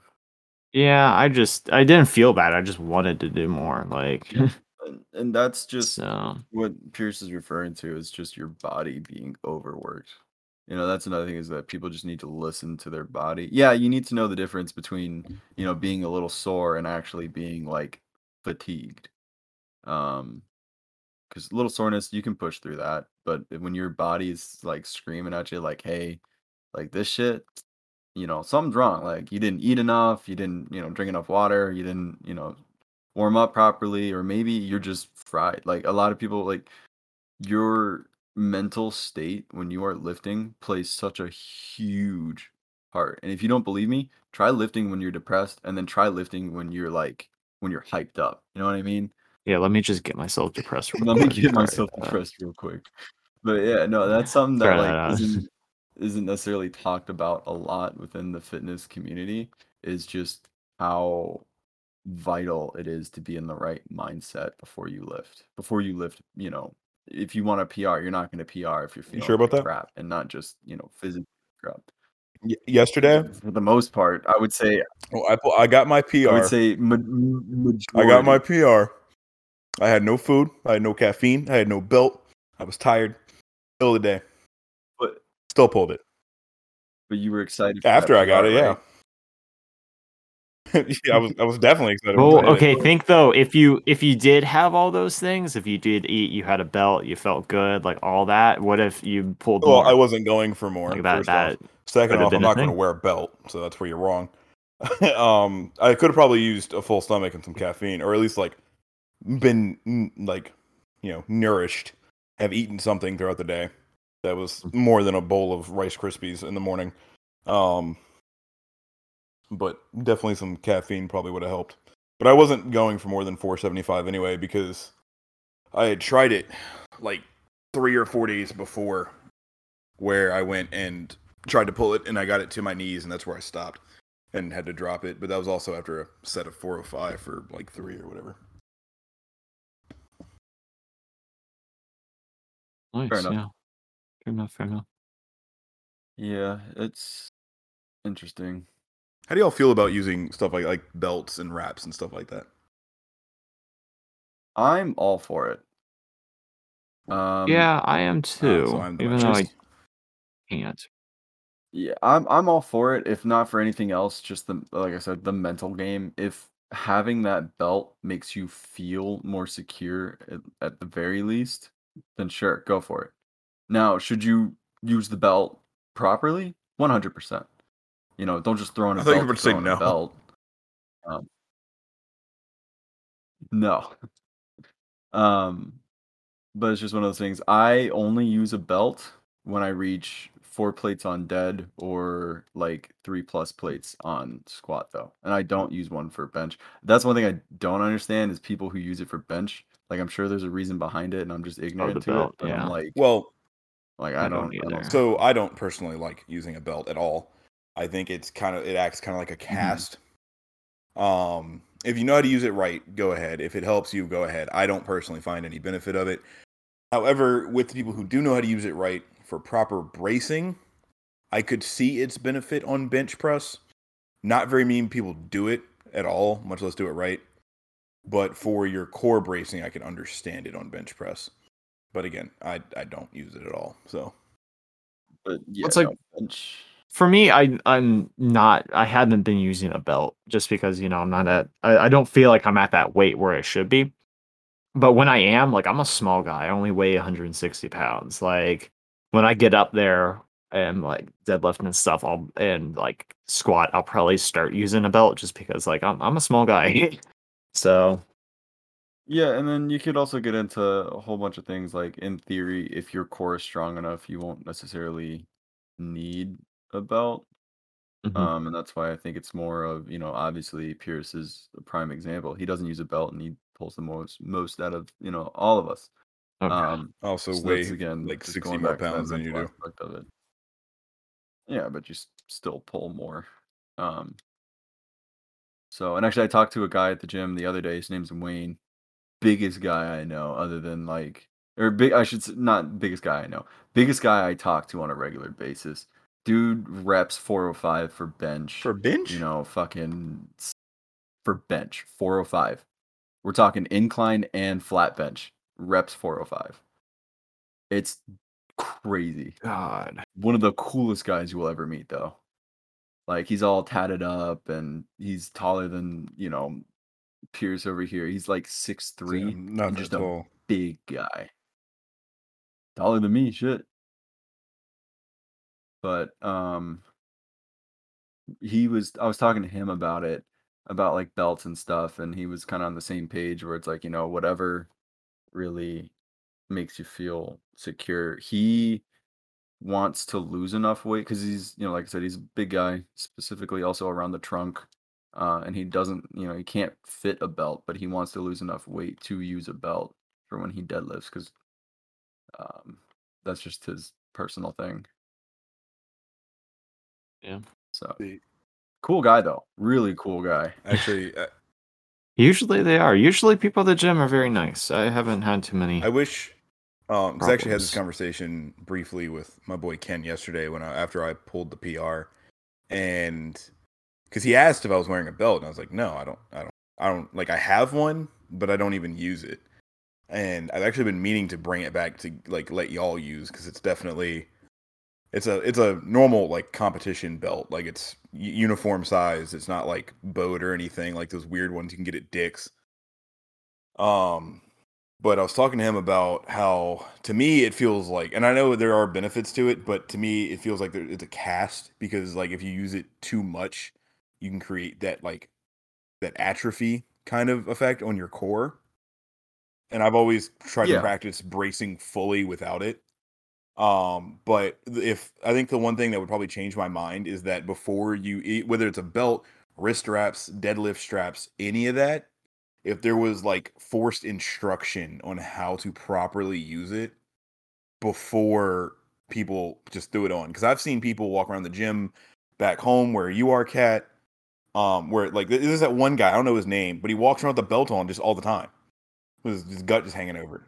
Yeah, I just I didn't feel bad. I just wanted to do more. Like And, and that's just so what Pierce is referring to is just your body being overworked. You know, that's another thing is that people just need to listen to their body. Yeah, you need to know the difference between, you know, being a little sore and actually being like fatigued. Um because little soreness you can push through that, but when your body's like screaming at you like, "Hey, like this shit, you know, something's wrong. Like you didn't eat enough, you didn't, you know, drink enough water, you didn't, you know, warm up properly, or maybe you're just fried. Like a lot of people, like your mental state when you are lifting plays such a huge part. And if you don't believe me, try lifting when you're depressed, and then try lifting when you're like when you're hyped up. You know what I mean? yeah, let me just get myself depressed. real Let me quick. get myself depressed real quick. But yeah, no, that's something that like isn't, isn't necessarily talked about a lot within the fitness community. Is just how vital it is to be in the right mindset before you lift. Before you lift, you know, if you want a PR, you're not going to PR if you're feeling sure about like that? crap and not just you know physically crap. Y- yesterday, For the most part, I would say well, I I got my PR. I would say ma- m- I got my PR. I had no food. I had no caffeine. I had no belt. I was tired. Middle of the day. but Still pulled it. but you were excited After I got PR, it, yeah. right? yeah, I was I was definitely excited. I did it. okay. Think though, if you if you did have all those things, if you did eat, you had a belt, you felt good, like all that. What if you pulled Well, more? I wasn't going for more. like that. That off. Second off, I'm not going to wear a belt, so that's where you're wrong. um, I could have probably used a full stomach and some caffeine, or at least like been mm, like you know nourished, have eaten something throughout the day that was Mm-hmm. more than a bowl of Rice Krispies in the morning. Um, but definitely some caffeine probably would have helped. But I wasn't going for more than 475 anyway because I had tried it like three or four days before where I went and tried to pull it and I got it to my knees and that's where I stopped and had to drop it. But that was also after a set of 405 for like three or whatever. nice. enough. Yeah. Fair enough. Fair enough. Yeah, it's interesting. How do y'all feel about using stuff like like belts and wraps and stuff like that? I'm all for it. Um, yeah, I am too. Uh, so I'm the even though I can't. yeah, I'm I'm all for it. If not for anything else, just the like I said, the mental game. If having that belt makes you feel more secure at, at the very least, then sure, go for it. Now, should you use the belt properly? One hundred percent. You know, don't just throw in a I thought you belt. were to about to say a no. belt. Um, no. Um, but it's just one of those things. I only use a belt when I reach four plates on dead or like three plus plates on squat though. And I don't use one for bench. That's one thing I don't understand is people who use it for bench. Like I'm sure there's a reason behind it and I'm just ignorant to belt, it. But yeah. I'm like Well, like I I don't don't, I either. don't So I don't personally like using a belt at all. I think it's kind of it acts kind of like a cast. Um, if you know how to use it right, go ahead. If it helps you, go ahead. I don't personally find any benefit of it. However, with the people who do know how to use it right for proper bracing, I could see its benefit on bench press. Not very many people do it at all, much less do it right. But for your core bracing, I can understand it on bench press. But again, I I don't use it at all. So but yeah, It's like- no, bench. For me, I I'm not. I haven't been using a belt just because you know I'm not at. I, I don't feel like I'm at that weight where I should be. But when I am, like I'm a small guy. I only weigh 160 pounds. Like when I get up there and like deadlifting and stuff, I'll and like squat, I'll probably start using a belt just because like I'm I'm a small guy. so Yeah, and then you could also get into a whole bunch of things like in theory, if your core is strong enough, you won't necessarily need a belt. mhm. Um, and that's why I think it's more of, you know, obviously Pierce is a prime example. He doesn't use a belt and he pulls the most most out of, you know, all of us. Okay. Um, Also, so weigh again like 60 going more back to that pounds than you do. Of it. Yeah, but you s- still pull more. Um, so, and actually, I talked to a guy at the gym the other day. His name's Wayne. Biggest guy I know, other than like, or big. I should say, not biggest guy I know. Biggest guy I talk to on a regular basis. Dude reps 405 for bench. For bench? you know, fucking for bench 405. We're talking incline and flat bench reps 405. It's crazy. God. One of the coolest guys you will ever meet, though. Like he's all tatted up and he's taller than you know Pierce over here. He's like six three, I'm not just a big guy. Taller than me, shit. But um he was I was talking to him about it, about like belts and stuff, and he was kind of on the same page where it's like, you know, whatever really makes you feel secure. He wants to lose enough weight because he's, you know, like I said, he's a big guy, specifically also around the trunk. Uh, and he doesn't, you know, he can't fit a belt, but he wants to lose enough weight to use a belt for when he deadlifts because um, that's just his personal thing. Yeah. So cool guy though, really cool guy. Actually, I, Usually they are. Usually people at the gym are very nice. I haven't had too many. I wish. Um, because I actually had this conversation briefly with my boy Ken yesterday when I after I pulled the PR, and because he asked if I was wearing a belt, and I was like, no, I don't, I don't, I don't like I have one, but I don't even use it. And I've actually been meaning to bring it back to like let y'all use because it's definitely it's a it's a normal like competition belt. Like it's uniform size. It's not like bowed or anything like those weird ones you can get at Dick's. Um but I was talking to him about how to me it feels like and I know there are benefits to it but to me it feels like there, it's a cast because like if you use it too much you can create that like that atrophy kind of effect on your core. And I've always tried Yeah. to practice bracing fully without it um, but if I think the one thing that would probably change my mind is that before you eat, whether it's a belt, wrist straps, deadlift straps, any of that, if there was like forced instruction on how to properly use it before people just threw it on. Because I've seen people walk around the gym back home where you are, cat. Um, where like this is that one guy, I don't know his name, but he walks around with the belt on just all the time. With his, his gut just hanging over.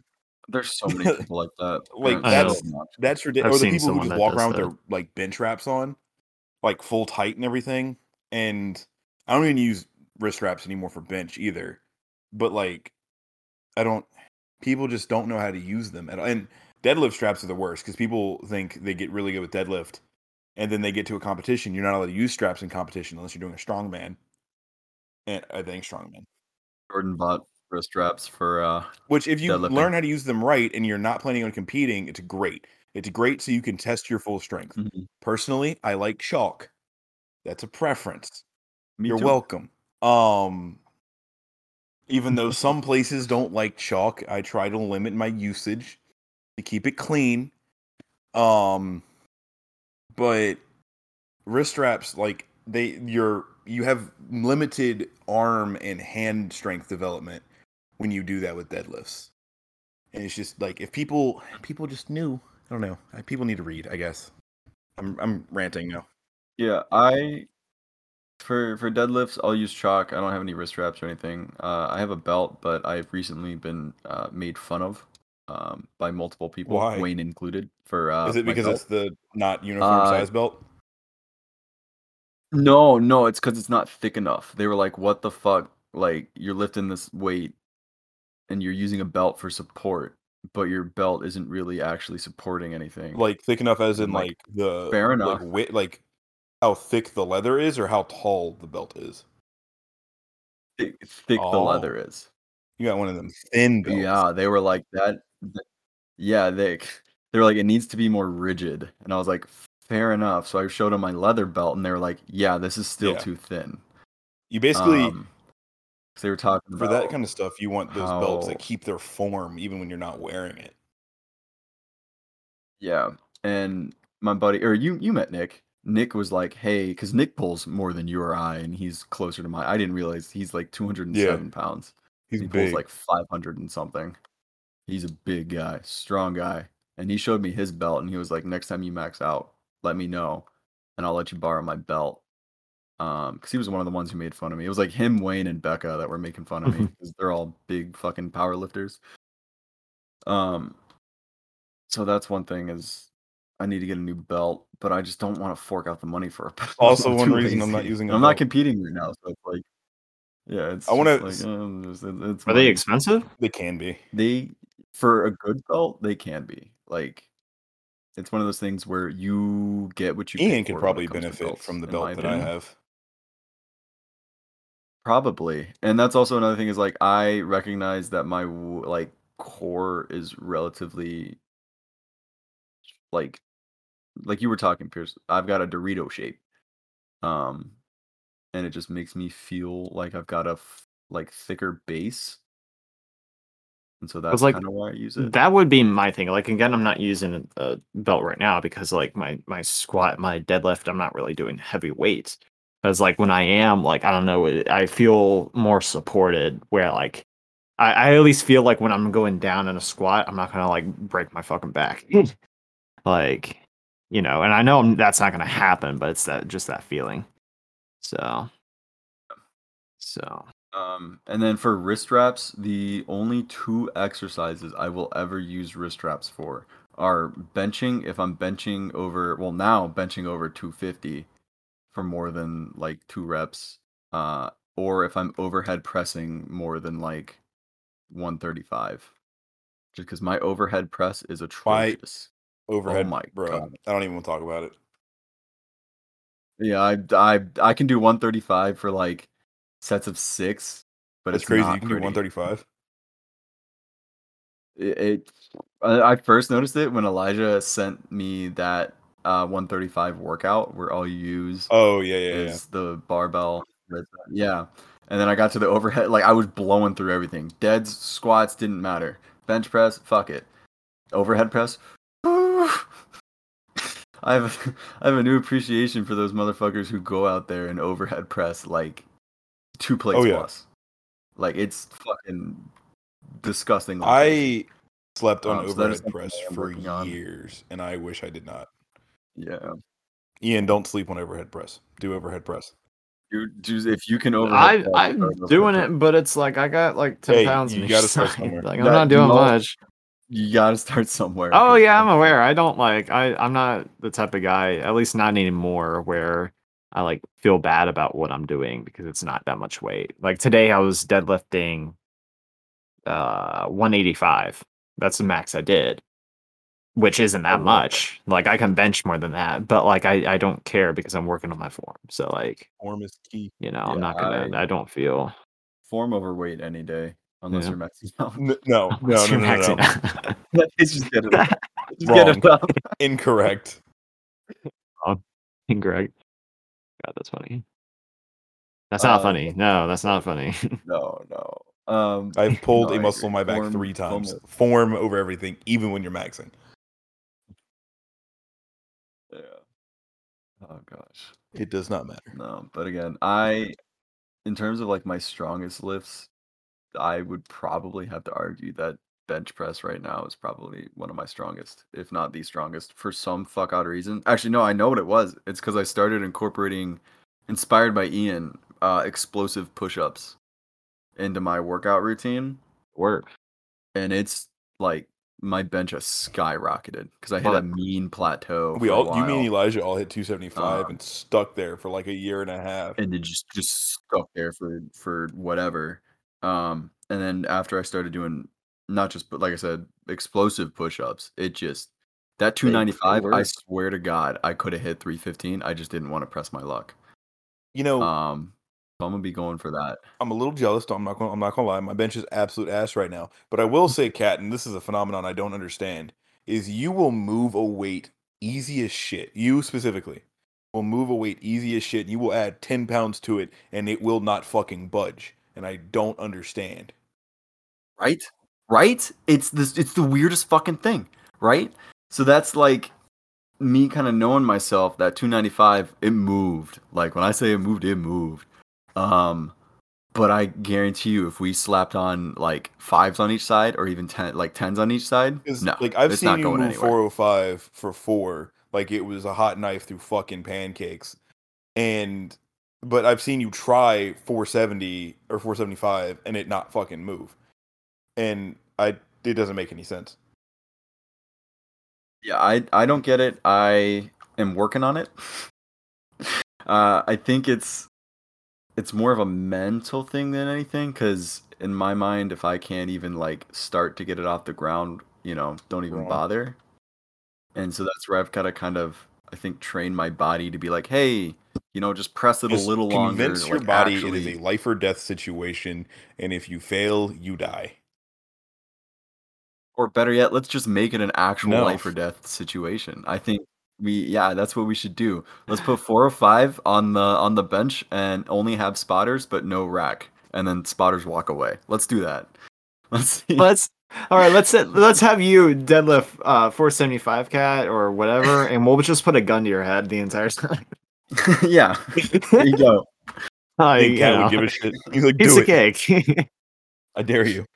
There's so many people like that. Like, that's- That's ridiculous. Or the people who someone just walk does around with their like bench wraps on, like full tight and everything. And I don't even use wrist wraps anymore for bench either. But like, I don't. People just don't know how to use them. And, and deadlift straps are the worst because people think they get really good with deadlift, and then they get to a competition. You're not allowed to use straps in competition unless you're doing a strongman. And I think strongman. Jordan bought wrist straps for uh Which, if you learn how to use them right and you're not planning on competing, it's great. It's great so you can test your full strength. mhm. Personally, I like chalk. That's a preference. Me You're too. welcome. Um even though some places don't like chalk, I try to limit my usage to keep it clean. Um but wrist straps like they you're you have limited arm and hand strength development when you do that with deadlifts. And it's just like if people people just knew, I don't know. People need to read, I guess. I'm I'm ranting now. Yeah, I for for deadlifts I'll use chalk. I don't have any wrist wraps or anything. Uh, I have a belt, but I've recently been uh, made fun of um, by multiple people, Why? Wayne included. For uh, Is it because it's the not uniform Uh, size belt? No, no, it's because it's not thick enough. They were like, "What the fuck? Like you're lifting this weight, and you're using a belt for support, but your belt isn't really actually supporting anything." Like thick enough as in like, like, the fair like enough. wi- like how thick the leather is or how tall the belt is. thick, thick the leather Oh. is. You got one of them thin belts. Yeah, they were like that. th- Yeah, they they were like it needs to be more rigid, and I was like, fair enough. So I showed them my leather belt, and they were like, yeah, this is still Yeah. too thin. You basically Um, they were talking for that kind of stuff, you want those belts that keep their form even when you're not wearing it. Yeah, and my buddy, or you, you met Nick. Nick was like, "Hey," because Nick pulls more than you or I, and he's closer to my. I didn't realize he's like 207 pounds. He's he big. pulls like 500 and something. He's a big guy, strong guy, and he showed me his belt, and he was like, "Next time you max out, let me know, and I'll let you borrow my belt." Um, because he was one of the ones who made fun of me. It was like him, Wayne, and Becca that were making fun of me because they're all big fucking power lifters. Um, so that's one thing is I need to get a new belt, but I just don't want to fork out the money for a belt. Also one too reason I'm not lazy. using i'm not competing right now, so it's like, yeah, it's. I wanna like, um, it's, it's Are they expensive? They can be. They for a good belt, they can be like. It's one of those things where you get what you. pay Ian for could probably benefit belts, from the belt my that I have. Probably, and that's also another thing is like I recognize that my like core is relatively like like you were talking, Pierce. I've got a Dorito shape, um, and it just makes me feel like I've got a f- like thicker base, and so that's like, kind of why I use it. That would be my thing. Like again, I'm not using a belt right now because like my my squat, my deadlift, I'm not really doing heavy weights. Because like when I am, like I don't know, I feel more supported. Where like I, I at least feel like when I'm going down in a squat, I'm not gonna like break my fucking back. like you know, and I know I'm, that's not gonna happen, but it's that just that feeling. So so Um, and then for wrist wraps, the only two exercises I will ever use wrist wraps for are benching. If I'm benching over, well, now benching over 250 for more than like two reps, uh, or if I'm overhead pressing more than like 135. Just because my overhead press is atrocious. Overhead, oh my bro. God. I don't even want to talk about it. Yeah, I, I I can do 135 for like sets of six, but That's it's crazy. You can do 135. it, it I first noticed it when Elijah sent me that uh 135 workout where all you use Oh yeah, yeah, yeah. is the barbell yeah and then I got to the overhead like I was blowing through everything deads squats didn't matter bench press fuck it overhead press I have I have a new appreciation for those motherfuckers who go out there and overhead press like two plates Oh, yeah. plus like it's fucking disgusting I slept on Um, so overhead something press for working on. years, and I wish I did not. Yeah. Ian, don't sleep on overhead press. Do overhead press. Dude, dude, if you can over I I'm doing it, but it's like I got like ten Hey, pounds. you gotta start side. somewhere. Like I'm That- not doing no, much. You gotta start somewhere. Oh yeah, I'm aware. I don't like I I'm not the type of guy, at least not anymore, where I like feel bad about what I'm doing because it's not that much weight. Like today I was deadlifting uh 185. That's the max I did. Which isn't that Oh, wow. much. Like I can bench more than that, but like I, I don't care because I'm working on my form. So like, Form is key. you know, I'm not gonna I- I, don't feel form overweight any day, unless Yeah. you're maxing out. No, no, unless no, you're no, no, no. maxing out. it's just get it. up. Just Wrong. get it up. Incorrect. Incorrect. God, that's funny. That's not Uh, funny. No, that's not funny. No, no. Um, I've pulled no, a I muscle in my back Form- three times. o- Form over everything, even when you're maxing. Oh gosh. It does not matter. No, but again, I, in terms of like my strongest lifts, I would probably have to argue that bench press right now is probably one of my strongest, if not the strongest, for some fuck out reason. Actually, no, I know what it was. It's because I started incorporating, inspired by Ian, uh, explosive push ups into my workout routine, Work. and it's like my bench has skyrocketed because I hit a mean plateau. We for a all, you, mean. Elijah all hit 275 Um, and stuck there for like a year and a half. and it just just stuck there for for whatever. Um, and then after I started doing not just but like I said, explosive push-ups, it just that They- they 295. I swear to God, I could have hit 315. I just didn't want to press my luck. You know, Um, I'm gonna be going for that. I'm a little jealous. I'm not. Gonna, I'm not gonna lie. My bench is absolute ass right now. But I will say, Cat, and this is a phenomenon I don't understand. Is you will move a weight easy as shit. You specifically will move a weight easy as shit. And you will add 10 pounds to it, and it will not fucking budge. And I don't understand. Right? Right? It's this it's the weirdest fucking thing, right? So that's like me kind of knowing myself that 295 it moved. Like when I say it moved, it moved. Um But I guarantee you, if we slapped on like fives on each side, or even ten, like tens on each side, no, like I've it's seen not you going move anywhere. 405 for four, like it was a hot knife through fucking pancakes, and but I've seen you try 470 or 475 and it not fucking move, and I it doesn't make any sense. Yeah, I I don't get it. I am working on it. Uh, I think it's it's more of a mental thing than anything because in my mind, if I can't even like start to get it off the ground, you know, don't even Wrong. bother. And so that's where I've got to kind of I think train my body to be like, hey, you know, just press it Just a little longer. convince your like, body it actually- is a life or death situation, and if you fail, you die. or better yet, let's just make it an actual No. life or death situation. I think we yeah, that's what we should do. Let's put four or five on the on the bench and only have spotters but no rack. And then spotters walk away. Let's do that. Let's see. Let's all right. Let's let's have you deadlift uh 475 cat or whatever, and we'll just put a gun to your head the entire time. yeah. There you go. Uh, think you know, give a shit. He's like, piece do of it. cake. I dare you.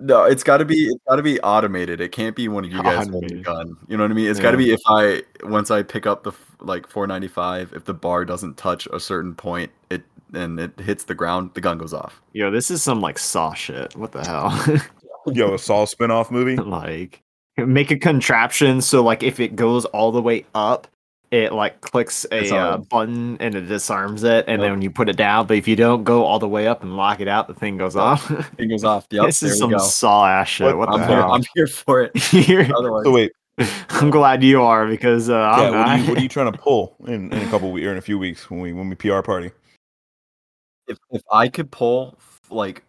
No, it's gotta be it's gotta be automated. It can't be one of you guys holding a gun. You know what I mean? It's gotta be if I once I pick up the like 495, if the bar doesn't touch a certain point, it and it hits the ground, the gun goes off. Yo, this is some like saw shit. What the hell? Yo, a Saw spin-off movie. like make a contraption so like if it goes all the way up it like clicks a uh, button and it disarms it and Yep. then when you put it down but if you don't go all the way up and lock it out the thing goes off It goes off. Yep, this is some go. saw ass shit what, What the I'm here, hell I'm here for it. You're- So wait, i'm glad you are because uh Cat, I'm what, are you, what are you trying to pull in, in a couple weeks or in a few weeks when we when we PR party? if if I could pull like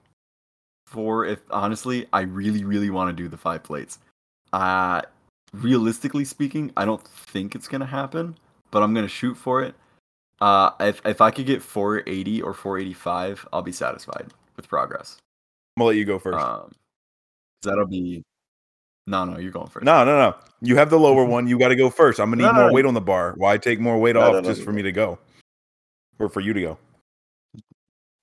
four, if honestly, I really really want to do the five plates. Uh realistically speaking, I don't think it's gonna happen, but I'm gonna shoot for it. Uh, if if I could get 480 or 485, I'll be satisfied with progress. I'm gonna let you go first. Um, that'll be. No, no, you're going first. no, no, no. You have the lower one. You got to go first. I'm gonna need No, more no. weight on the bar. Why take more weight off just for me to go, or for you to go?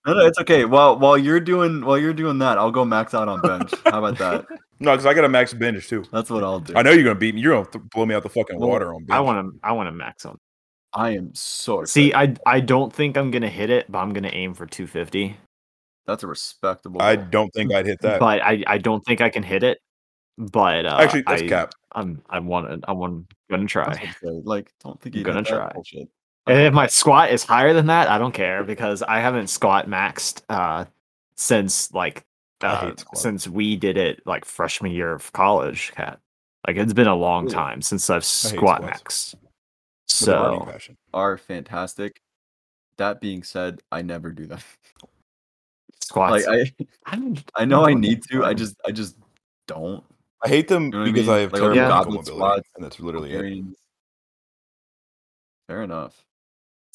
No, no, it's okay. While while you're doing while you're doing that, I'll go max out on bench. How about that? No, because I got a max bench too. That's what I'll do. I know you're gonna beat me. You're gonna th- blow me out the fucking Well, water on bench. i want to i want to max on I am so see i i don't think i'm gonna hit it but i'm gonna aim for 250 That's a respectable. I goal. don't think I'd hit that. but i i don't think i can hit it but uh Actually, that's I, cap. i'm i want to i want gonna try like, don't think you're gonna try. bullshit. And if my squat is higher than that, I don't care because I haven't squat maxed uh since like uh, since we did it like freshman year of college, cat. Like it's been a long Really? time since I've squat maxed. With a burning So. Are fantastic. That being said, I never do that. squats. Like I, I I know I need to. I just, I just don't. I hate them You know what I because mean? I have Like, terrible yeah. ankle mobility, squats, and that's literally it. Fair enough.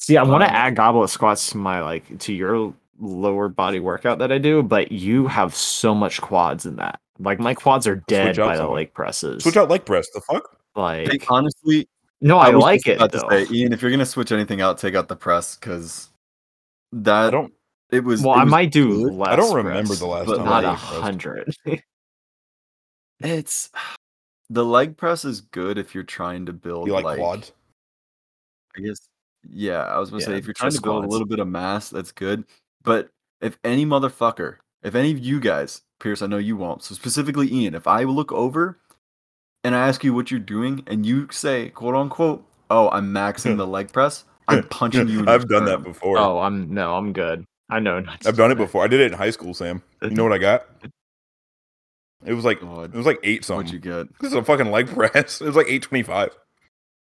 See. I want to Um, add goblet squats to my like to your lower body workout that I do, but you have so much quads in that. Like my quads are dead out by the some. leg presses. Switch out leg press. The fuck? Like, Like honestly, no, I, was like it about though. say, Ian, if you're gonna switch anything out, take out the press because that I don't. it was. well, it I might do less. I don't remember press, the last but time not I a leg pressed. hundred. It's the leg press is good if you're trying to build You like, like quads? I guess yeah, I was gonna say if you're trying to just build a little bit of mass, that's good. But if any motherfucker, if any of you guys, Pierce, I know you won't. So specifically Ian, if I look over and I ask you what you're doing and you say, quote unquote, oh, I'm maxing the leg press, I'm punching you in I've your done that before. Oh, I'm no, I'm good. I know. not I've do done it before. I did it in high school, Sam. You know what I got? It was like God, it was like eight something. what'd you get? This is a fucking leg press. It was like eight twenty five.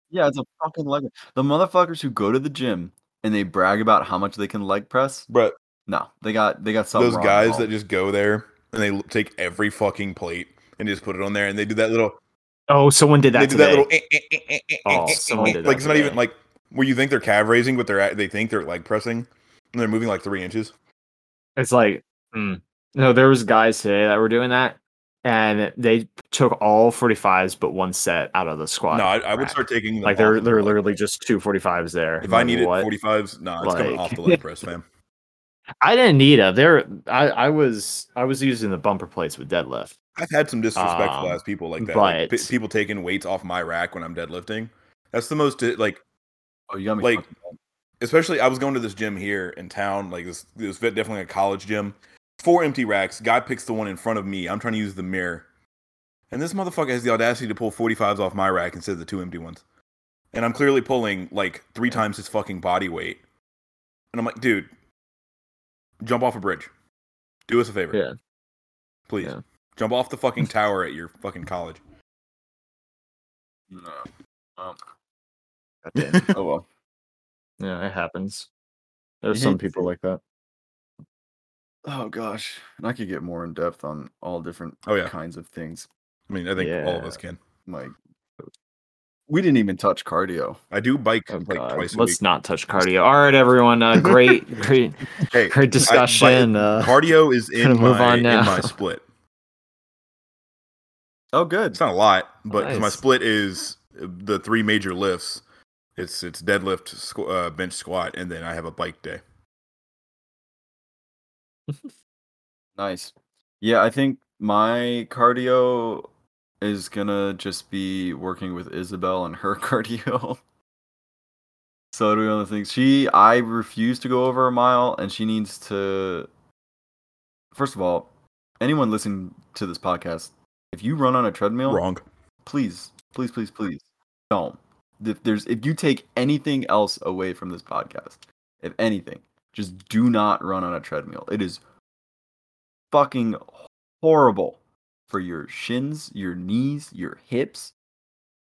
Yeah, it's a fucking leg. The motherfuckers who go to the gym and they brag about how much they can leg press, But no, they got they got something those guys with that just go there and they take every fucking plate and just put it on there and they do that little Oh, someone did that. they that do today. that little eh, eh, eh, eh, eh, Oh, someone did like that it's not even like where you think they're calf raising, but they're at, they think they're leg pressing and they're moving like three inches. It's like, mm. no, there was guys today that were doing that, and they took all 45s but one set out of the squat. no, I, I would start taking them like off they're they're leg. literally just two 45s there. If I'm I like, needed what? forty fives, no, it's coming off the leg press, fam. I didn't need them. They're I, I was I was using the bumper plates with deadlift. I've had some disrespectful Um, ass people like that. Like, p- people taking weights off my rack when I'm deadlifting. That's the most like Oh, you got me. Like- especially I was going to this gym here in town, like this this was definitely a college gym. Four empty racks. Guy picks the one in front of me. I'm trying to use the mirror. And this motherfucker has the audacity to pull 45s off my rack instead of the two empty ones. And I'm clearly pulling like three times his fucking body weight. And I'm like, dude, jump off a bridge. Do us a favor. Yeah. Please. Yeah. Jump off the fucking tower at your fucking college. No. Um, Goddamn. oh well. yeah, it happens. There's I some people like that. Oh gosh, and I could get more in depth on all different Oh, yeah. kinds of things. I mean, I think all of Yeah. us can. Like, we didn't even touch cardio. I do bike Oh, like God. twice a Let's week. not touch cardio. All right, everyone. Uh, great, great, Hey, great discussion. uh, cardio is in gonna move my, on in now. my split. Oh, good. It's not a lot, but 'cause my Nice. split is uh, the three major lifts. It's it's deadlift, squ- uh, bench, squat, and then I have a bike day. Nice. Yeah, I think my cardio is gonna just be working with Isabel and her cardio. so do other things. She, I refuse to go over a mile, and she needs to. First of all, anyone listening to this podcast, if you run on a treadmill, Wrong. please, please, please, please don't. If there's if you take anything else away from this podcast, if anything, just do not run on a treadmill. It is fucking horrible for your shins, your knees, your hips.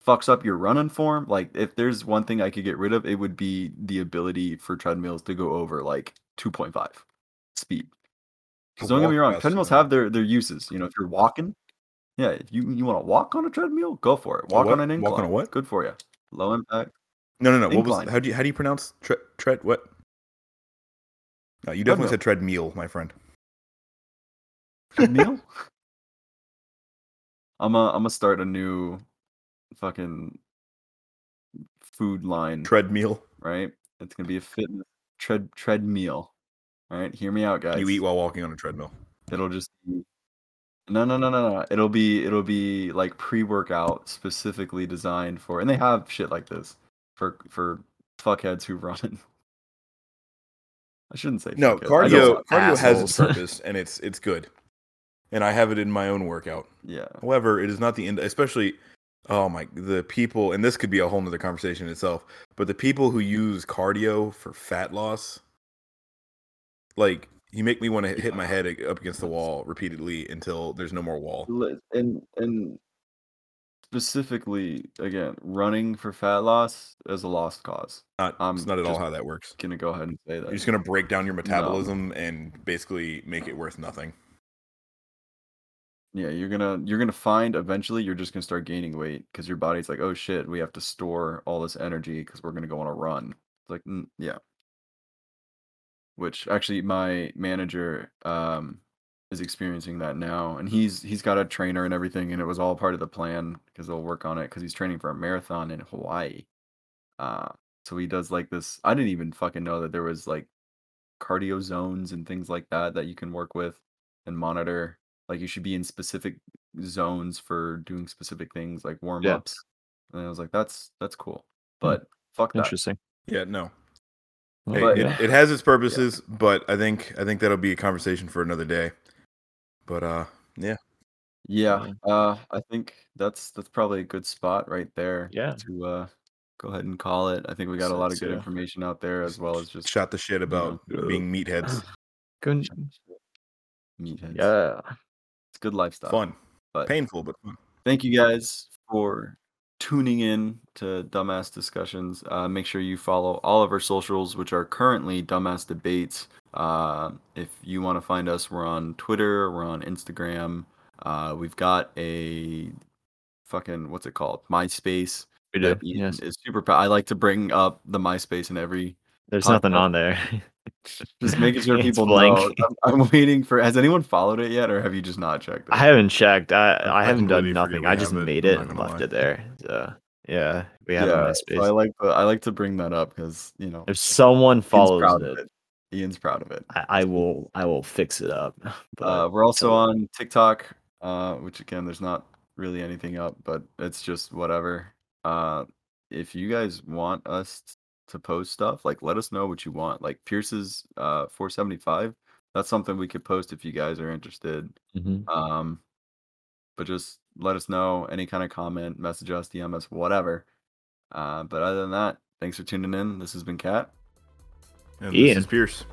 Fucks up your running form. Like if there's one thing I could get rid of, it would be the ability for treadmills to go over like 2.5 speed. Because don't get me wrong, treadmills have their their uses. You know, if you're walking, yeah, if you you want to walk on a treadmill, go for it. Walk on an incline. Walk on a what? Good for you. Low impact. No, no, no. What was? How do you how do you pronounce tre- tread? What? No, you oh, definitely Treadmill. said treadmill, my friend. Treadmill. I'm a I'm gonna start a new fucking food line, Treadmill. right? It's gonna be a fitness tread treadmill. All right, hear me out, guys. You eat while walking on a treadmill. It'll just be no, no, no, no, no. It'll be it'll be like pre-workout specifically designed for, and they have shit like this for for fuckheads who run. I shouldn't say No. Cardio cardio has its purpose and it's it's good, and I have it in my own workout. Yeah, However, it is not the end. Especially, oh my, the people, and this could be a whole nother conversation in itself. But the people who use cardio for fat loss, like you make me want to hit my head up against the wall repeatedly until there's no more wall. And and specifically again, running for fat loss is a lost cause. Not, I'm it's not at all how that works. Gonna go ahead and say that. You're just gonna break down your metabolism and basically make it worth nothing. Yeah, you're gonna you're gonna find eventually you're just gonna start gaining weight because your body's like, oh shit, we have to store all this energy because we're gonna go on a run. It's like, mm, yeah. Which actually, my manager um is experiencing that now, and he's he's got a trainer and everything, and it was all part of the plan because they'll work on it because he's training for a marathon in Hawaii. Uh, so he does like this. I didn't even fucking know that there was like cardio zones and things like that that you can work with and monitor like you should be in specific zones for doing specific things like warm ups. And I was like, that's that's cool. But fuck that. Interesting. Yeah, no. Hey, But- it, it has its purposes, but I think I think that'll be a conversation for another day. But uh, yeah, Yeah. Uh I think that's that's probably a good spot right there. Yeah. To uh go ahead and call it. I think we got a lot of good information out there as well as just shot the shit about know. being meatheads. Good. meatheads. Yeah. It's good lifestyle. Fun, But painful, but fun. thank you guys for tuning in to Dumbass Discussions. Uh, make sure you follow all of our socials, which are currently Dumbass Debates. Uh, if you want to find us, we're on Twitter, we're on Instagram. Uh, we've got a fucking what's it called? MySpace. We do. Yes. is super. I like to bring up the MySpace in every. There's nothing on there. Just making sure people blank. know. I'm, I'm waiting for. Has anyone followed it yet, or have you just not checked it? I haven't checked. I I I haven't done nothing. I just have it, made it and left lie. it there. So yeah, we have yeah, a so I like to I like to bring that up because you know If someone follows proud of it, Ian's proud of it. I, I will I will fix it up. But Uh, we're also so- on TikTok, uh, which again, there's not really anything up, but it's just whatever. Uh, if you guys want us to post stuff, like let us know what you want. Like Pierce's uh 475, that's something we could post if you guys are interested. Mhm. Um, but just let us know any kind of comment, message us, DM us, whatever. Uh, but other than that, thanks for tuning in. This has been Kat. And Ian. this is Pierce.